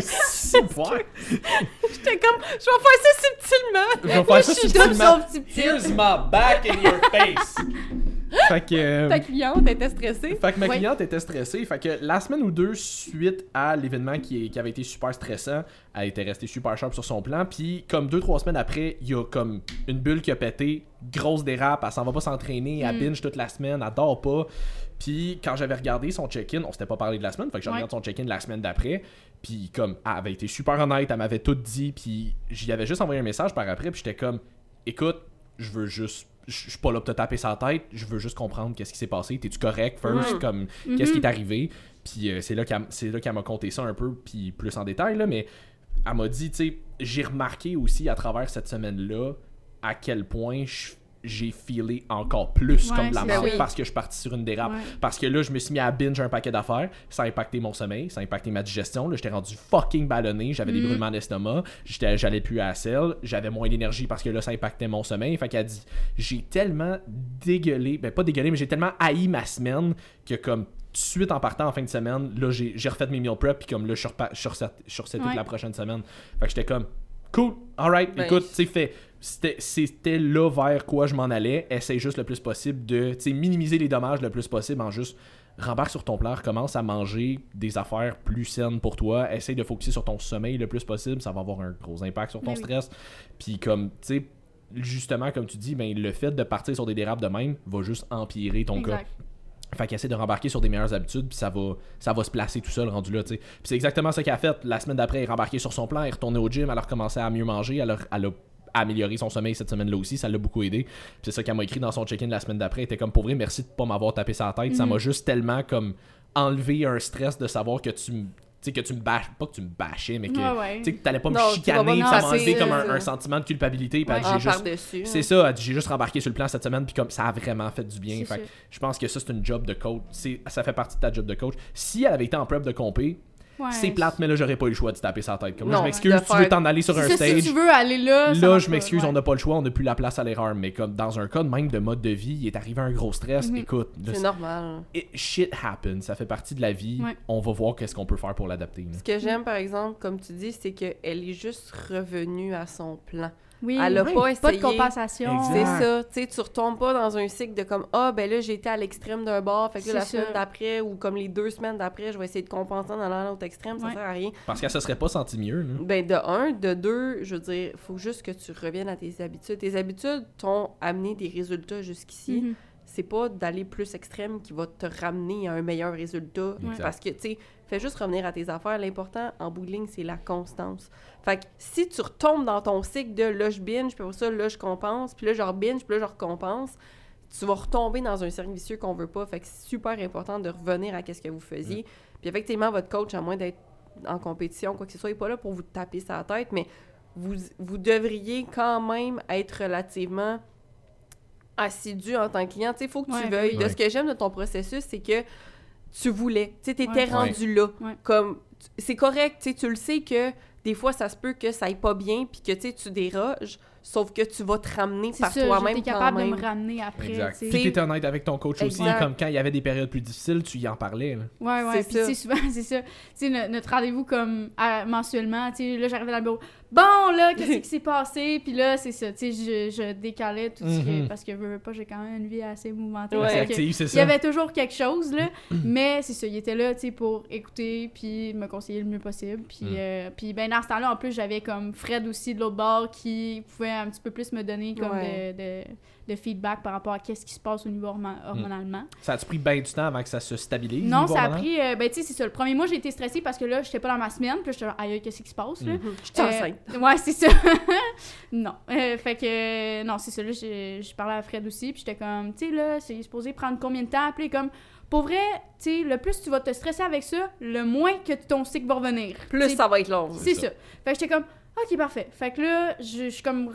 Super! J'étais comme, je vais faire ça subtilement. Je vais faire ça subtilement. Here's my back in your face! fait que... euh, Ta cliente était stressée. Fait que ma Ouais. cliente était stressée. Fait que la semaine ou deux suite à l'événement qui, qui avait été super stressant, elle était restée super sharp sur son plan. Puis comme deux, trois semaines après, il y a comme une bulle qui a pété, grosse dérape, elle s'en va pas s'entraîner, elle Mm. binge toute la semaine, elle dort pas. Puis quand j'avais regardé son check-in, on s'était pas parlé de la semaine, fait que je Ouais. regarde son check-in la semaine d'après. Puis comme, elle avait été super honnête, elle m'avait tout dit, puis j'y avais juste envoyé un message par après, puis j'étais comme, écoute, je veux juste je suis pas là pour te taper sa tête, je veux juste comprendre qu'est-ce qui s'est passé, t'es-tu correct first, comme Mhm. qu'est-ce qui est arrivé, puis euh, c'est là qu'elle c'est là qu'elle m'a conté ça un peu, puis plus en détail, là, mais elle m'a dit, tu sais, j'ai remarqué aussi à travers cette semaine-là à quel point je- j'ai feelé encore plus Ouais, comme de la merde. Oui. parce que je suis parti sur une dérape. Ouais. Parce que là, je me suis mis à binge un paquet d'affaires. Ça a impacté mon sommeil, ça a impacté ma digestion. Là, j'étais rendu fucking ballonné. J'avais des Mhm. brûlements d'estomac. J'allais plus à la selle. J'avais moins d'énergie parce que là, ça impactait mon sommeil. Fait qu'elle dit J'ai tellement dégueulé, ben pas dégueulé, mais j'ai tellement haï ma semaine que comme tout de suite en partant en fin de semaine, là, j'ai, refait mes meal prep. Puis comme là, je suis reset- Ouais. la prochaine semaine. Fait que j'étais comme Cool, alright, Ben, écoute, sais, fait. C'était, là vers quoi je m'en allais. Essaye juste le plus possible de tu sais, minimiser les dommages le plus possible en juste rembarque sur ton plan, commence à manger des affaires plus saines pour toi, essaye de focuser sur ton sommeil le plus possible, ça va avoir un gros impact sur ton oui. stress. Puis comme, tu sais, justement, comme tu dis, ben, le fait de partir sur des dérapes de même va juste empirer ton cas. Fait qu'elle essaie de rembarquer sur des meilleures habitudes, puis ça va, ça va se placer tout seul rendu là, tu sais. Puis c'est exactement ça qu'elle a fait. La semaine d'après, elle est rembarquée sur son plan, elle est retournée au gym, elle a recommencé à mieux manger, elle a, elle a amélioré son sommeil cette semaine-là aussi, ça l'a beaucoup aidé. Puis c'est ça qu'elle m'a écrit dans son check-in la semaine d'après. Elle était comme, pour vrai, merci de pas m'avoir tapé sa tête. Ça Mhm. m'a juste tellement comme enlevé un stress de savoir que. Tu sais, que tu me bâches. Pas que tu me bâchais, mais que. Ouais, ouais. Tu sais, que t'allais pas me Non, chicaner, pas ça m'a enlevé comme un, euh, un sentiment de culpabilité. Ouais. j'ai juste par-dessus. c'est hein. ça, j'ai juste rembarqué sur le plan cette semaine, puis comme ça a vraiment fait du bien. Fait je pense que ça, c'est une job de coach. C'est, ça fait partie de ta job de coach. Si elle avait été en prep de compé, Ouais. c'est plate, mais là, j'aurais pas eu le choix de taper sa tête. Comme là, Non, je m'excuse, tu veux faire- t'en aller sur un ça, stage. Si tu veux aller là, Là, je m'excuse, ouais. on n'a pas le choix, on n'a plus la place à l'erreur. Mais comme dans un cas de même de mode de vie, il est arrivé un gros stress. Mhm. Écoute, là, C'est normal. it- shit happens. Ça fait partie de la vie. Ouais. On va voir qu'est-ce qu'on peut faire pour l'adapter. Ce que j'aime, par exemple, comme tu dis, c'est qu'elle est juste revenue à son plan. Oui. Elle a Oui. pas Pas essayé. de compensation. C'est ça, tu sais, tu retombes pas dans un cycle de comme ah ben là j'ai été à l'extrême d'un bord, fait que là, la ça. semaine d'après ou comme les deux semaines d'après, je vais essayer de compenser en allant à l'autre extrême, ça Ouais. sert à rien. Parce qu'elle se serait pas sentie mieux. là. Ben de un, de deux, je veux dire, faut juste que tu reviennes à tes habitudes. Tes habitudes t'ont amené des résultats jusqu'ici. Mhm. C'est pas d'aller plus extrême qui va te ramener à un meilleur résultat. Exact. Parce que, tu sais, fais juste revenir à tes affaires. L'important en bout de ligne, c'est la constance. Fait que si tu retombes dans ton cycle de là, je binge, puis après ça, là, je compense, puis là, je binge, puis là, je recompense, tu vas retomber dans un cercle vicieux qu'on veut pas. Fait que c'est super important de revenir à ce que vous faisiez. Puis effectivement, votre coach, à moins d'être en compétition, quoi que ce soit, il n'est pas là pour vous taper sa tête, mais vous, vous devriez quand même être relativement assidu en tant que client. Il faut que tu veuilles. oui. De ce que j'aime de ton processus, c'est que tu voulais. Tu étais Ouais. rendu là. Ouais. Comme, c'est correct, tu sais, tu le sais que des fois, ça se peut que ça aille pas bien, puis que tu sais, tu déroges, sauf que tu vas te ramener C'est par toi-même j'étais quand capable de me ramener après. Exact. tu. Puis t'étais honnête avec ton coach aussi. Exact. Comme quand il y avait des périodes plus difficiles, tu y en parlais. là. Ouais, ouais. C'est Puis, tu souvent, c'est ça. Tu sais, no- notre rendez-vous, comme, à- mensuellement, tu sais, là, j'arrivais dans le bureau. Bon, là, qu'est-ce qui s'est passé? Puis là, c'est ça. Tu sais, je, je décalais tout ce que. Mhm. Parce que, veux, veux pas, j'ai quand même une vie assez mouvementée. Ouais. Fait C'est que actif, c'est Il y avait toujours quelque chose, là. mais c'est ça, il était là, tu sais, pour écouter, puis me conseiller le mieux possible. Puis, Mm. euh, puis ben, dans ce temps-là, en plus, j'avais comme Fred aussi de l'autre bord qui pouvait un petit peu plus me donner comme Ouais. de, de, de feedback par rapport à qu'est-ce qui se passe au niveau hormo- hormonalement. Ça a-tu pris bien du temps avant que ça se stabilise? Non, ça a pris. euh, ben, tu sais, c'est ça. Le premier mois, j'ai été stressée parce que là, j'étais pas dans ma semaine. Puis genre, aïe, qu'est-ce qui se passe, là? Mm. Je suis Euh, enceinte. ouais, c'est ça. non. Euh, fait que, euh, non, c'est ça. Là, j'ai j'ai parlé à Fred aussi. Puis j'étais comme, tu sais, là, c'est supposé prendre combien de temps? Puis comme, pour vrai, tu sais, le plus tu vas te stresser avec ça, le moins que ton cycle va revenir. Plus ça va être long. C'est ça. ça. Fait que j'étais comme, Ok, parfait. Fait que là, je je suis comme.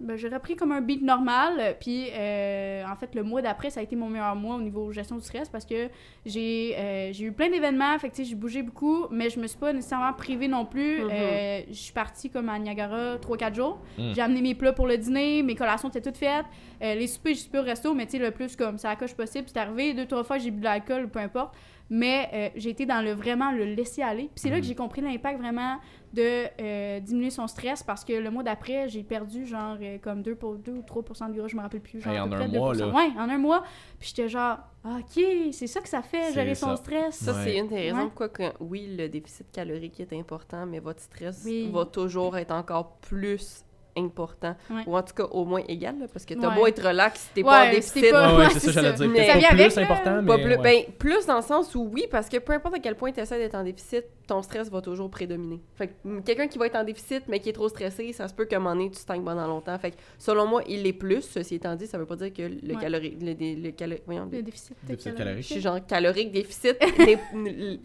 Ben, j'ai repris comme un beat normal. euh, Puis, euh, en fait, le mois d'après, ça a été mon meilleur mois au niveau gestion du stress parce que j'ai euh, eu plein d'événements. Fait que, tu sais, j'ai bougé beaucoup, mais je me suis pas nécessairement privée non plus. Euh, je suis partie comme à Niagara 3-4 jours. Mhm. J'ai amené mes plats pour le dîner, mes collations étaient toutes faites. Les soupers, j'ai soupé au resto, mais tu sais, le plus comme ça coche possible. C'est arrivé deux, trois fois, j'ai bu de l'alcool, peu importe. Mais euh, j'ai été dans le vraiment le laisser aller. Puis c'est là Mhm. que j'ai compris l'impact vraiment de euh, diminuer son stress parce que le mois d'après, j'ai perdu genre euh, comme 2, pour, 2 ou 3% de gras, je me rappelle plus. Genre Hey, en un mois, 2%. là. Ouais, en un mois. Puis j'étais genre, ok, c'est ça que ça fait, C'est gérer son stress. Ça, Ouais. c'est une des raisons Ouais. pourquoi, que, oui, le déficit calorique est important, mais votre stress Oui. va toujours être encore plus important. Ouais. Ou en tout cas, au moins égal, là, parce que t'as Ouais. beau être relax, si t'es pas en Ouais, déficit. pas- Ouais, ouais, Ouais, c'est ça, j'allais dire. Mais- pas vient plus avec, important, mais. Pas plus, ouais. ben, plus dans le sens où oui, parce que peu importe à quel point tu essaies d'être en déficit, ton stress va toujours prédominer. Fait que mm, quelqu'un qui va être en déficit mais qui est trop stressé, ça se peut qu'à un moment donné, tu stagnes pendant longtemps. Fait que selon moi, il est plus. Ceci étant dit, ça veut pas dire que le Ouais. calorie. Le, dé- le calo- voyons, Le déficit, Déficit calorique. calorique. je suis genre calorique, déficit. les-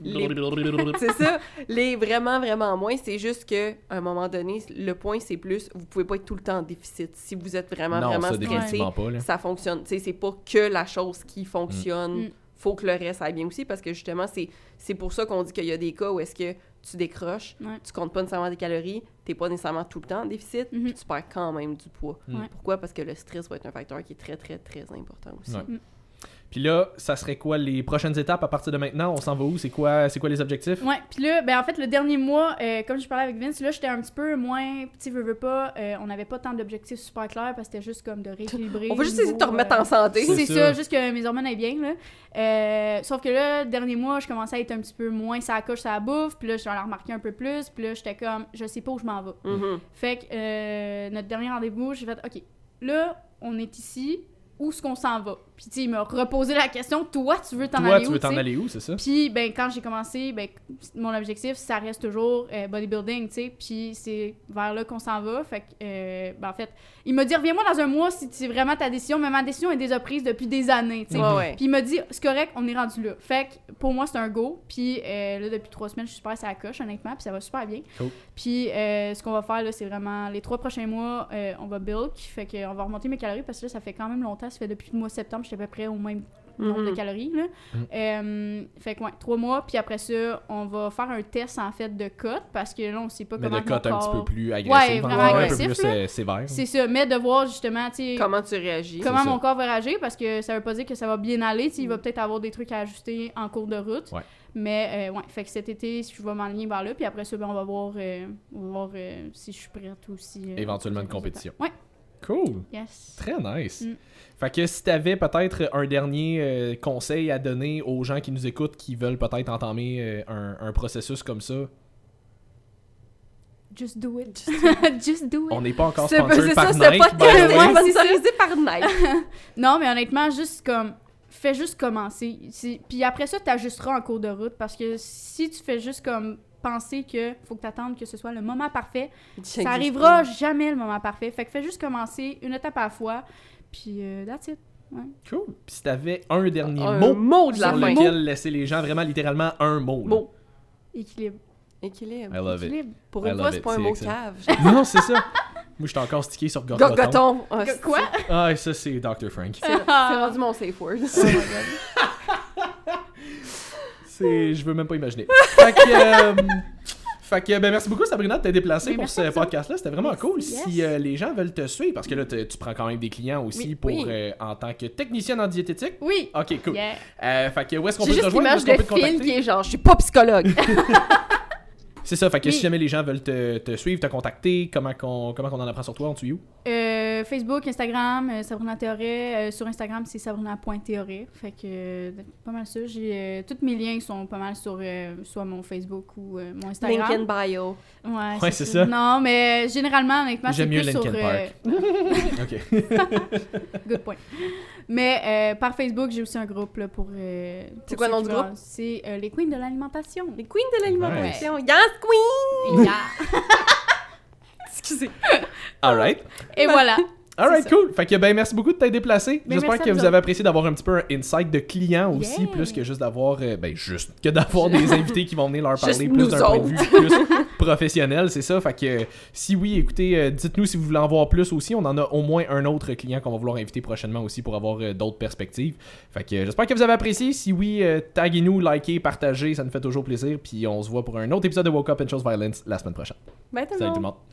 les- c'est ça. Les vraiment, vraiment moins. C'est juste que à un moment donné, le point, c'est plus, vous pouvez pas être tout le temps en déficit. Si vous êtes vraiment, non, vraiment ça, stressé, pas. Ça fonctionne. Tu sais, c'est pas que la chose qui fonctionne. Mm. Faut que le reste aille bien aussi parce que justement, c'est c'est pour ça qu'on dit qu'il y a des cas où est-ce que tu décroches, Ouais. tu comptes pas nécessairement des calories, t'es pas nécessairement tout le temps en déficit, Mhm. puis tu perds quand même du poids. Mm. Pourquoi? Parce que le stress va être un facteur qui est très, très, très important aussi. Ouais. Puis là, ça serait quoi les prochaines étapes à partir de maintenant? On s'en va où? C'est quoi, c'est quoi les objectifs? Ouais, puis là, ben en fait, le dernier mois, euh, comme je parlais avec Vince, là, j'étais un petit peu moins, petit veux, veux pas, euh, on n'avait pas tant d'objectifs super clairs parce que c'était juste comme de rééquilibrer. On va juste essayer de te remettre euh, en santé. C'est ça. ça. juste que mes hormones aillent bien, là. Euh, sauf que là, le dernier mois, je commençais à être un petit peu moins ça coche, ça la bouffe, puis là, j'en ai remarqué un peu plus, puis là, j'étais comme, je sais pas où je m'en vais. Mhm. Fait que euh, notre dernier rendez-vous, j'ai fait, OK, là, on est ici, où est-ce qu'on s'en va? Puis, tu sais, il m'a reposé la question, toi, tu veux t'en Toi, aller tu où? veux t'en tu sais? aller où, c'est ça? Puis, ben, quand j'ai commencé, ben, mon objectif, ça reste toujours euh, bodybuilding, tu sais. Puis, c'est vers là qu'on s'en va. Fait que, euh, ben, en fait, il m'a dit, reviens-moi dans un mois si c'est vraiment ta décision. Mais ma décision est déjà prise depuis des années, tu sais. Ouais, ouais. Puis, il m'a dit, c'est correct, on est rendu là. Fait que, pour moi, c'est un go. Puis, euh, là, depuis trois semaines, je suis super à la coche, honnêtement. Puis, ça va super bien. Cool. Puis, euh, ce qu'on va faire, là, c'est vraiment les trois prochains mois, euh, on va bulk. Fait que, on va remonter mes calories parce que là, ça fait quand même longtemps. Ça fait depuis le mois de septembre, j'étais à peu près au même nombre de Mhm. calories. Là. Mhm. Euh, fait que, ouais, trois mois. Puis après ça, on va faire un test, en fait, de cote parce que là, on sait pas Mais comment. que mon code un petit peu corps- plus agressif. Ouais, vraiment un peu agressif, plus là. euh, sévère. C'est ça, mais de voir justement, tu sais, Comment tu réagis? comment mon ça. corps va réagir parce que ça veut pas dire que ça va bien aller. tu sais, Il va peut-être avoir des trucs à ajuster en cours de route. Ouais. Mais euh, ouais, fait que cet été, je vais m'enligner vers là. Puis après ça, ben, on va voir, euh, on va voir euh, si je suis prête aussi. euh, Éventuellement une compétition. Ouais, Cool. yes. Très nice. Mm. Fait que si t'avais peut-être un dernier euh, conseil à donner aux gens qui nous écoutent qui veulent peut-être entamer euh, un, un processus comme ça, Just do it. Just do it. on n'est pas encore C'est sponsor c'est par Nike, ça. sponsorisé par Nike. Non, mais honnêtement, juste comme. Fais juste commencer. Puis après ça, t'ajusteras en cours de route parce que si tu fais juste comme penser que faut que t'attendes que ce soit le moment parfait, ça arrivera jamais le moment parfait. Fait que fais juste commencer une étape à la fois. Puis euh, that's it. Cool. Puis si t'avais un dernier Un mot mot de la sur fin. lequel laisser les gens vraiment littéralement un mot. là. Mot. Équilibre. Équilibre. I love it. Équilibre. Pour une fois, c'est pas un mot cave. Non, c'est ça. Moi, j'étais encore stické sur Gorgoton. Gorgoton. Ah, Quoi? Ah, ça, c'est Dr. Frank. C'est c'est rendu mon safe word. C'est... Je veux même pas imaginer. fait que... euh, Fait que, ben, merci beaucoup Sabrina de t'être déplacée Ben, pour ce podcast-là. C'était vraiment Merci, cool. yes. Si euh, les gens veulent te suivre, parce que là, tu prends quand même des clients aussi Oui, pour oui. euh, en tant que technicienne en diététique. Oui. Ok, cool. Yeah. Fait que où est-ce qu'on peut te juste rejoindre? Où l'image de Phil qui est genre, je suis pas psychologue. C'est ça, fait que si jamais les gens veulent te, te suivre, te contacter, comment qu'on comment qu'on en apprend sur toi, on te suit où? Euh, Facebook, Instagram, euh, Sabrina Théoré. Euh, sur Instagram, c'est sabrina.théoré. Fait que euh, pas mal ça. J'ai, euh, tous mes liens sont pas mal sur euh, soit mon Facebook ou euh, mon Instagram. Link in bio. Ouais, Ouais, c'est ça. Non, mais généralement, honnêtement, c'est J'aime mieux plus sur... Linkin euh, Park. ok. good point. Mais euh, par Facebook, j'ai aussi un groupe là, pour... euh, C'est quoi le nom du groupe? C'est euh, les Queens de l'alimentation. Les queens de l'alimentation. Yes, queen! Yeah. Excusez. Alright. Et voilà. Alright, cool. Fait que ben merci beaucoup de t'être déplacé. Ben, J'espère que vous vous avez apprécié d'avoir un petit peu un insight de client aussi, Yeah. plus que juste d'avoir euh, ben juste que d'avoir des invités qui vont venir leur parler Juste plus d'un point de vue plus professionnel, c'est ça. Fait que si oui, écoutez, euh, dites-nous si vous voulez en voir plus aussi. On en a au moins un autre client qu'on va vouloir inviter prochainement aussi pour avoir euh, d'autres perspectives. Fait que j'espère que vous avez apprécié. Si oui, taguez-nous, likez, partagez, ça nous fait toujours plaisir. Puis on se voit pour un autre épisode de Woke Up and Chose Violence la semaine prochaine. Bye tout Salut tout le monde.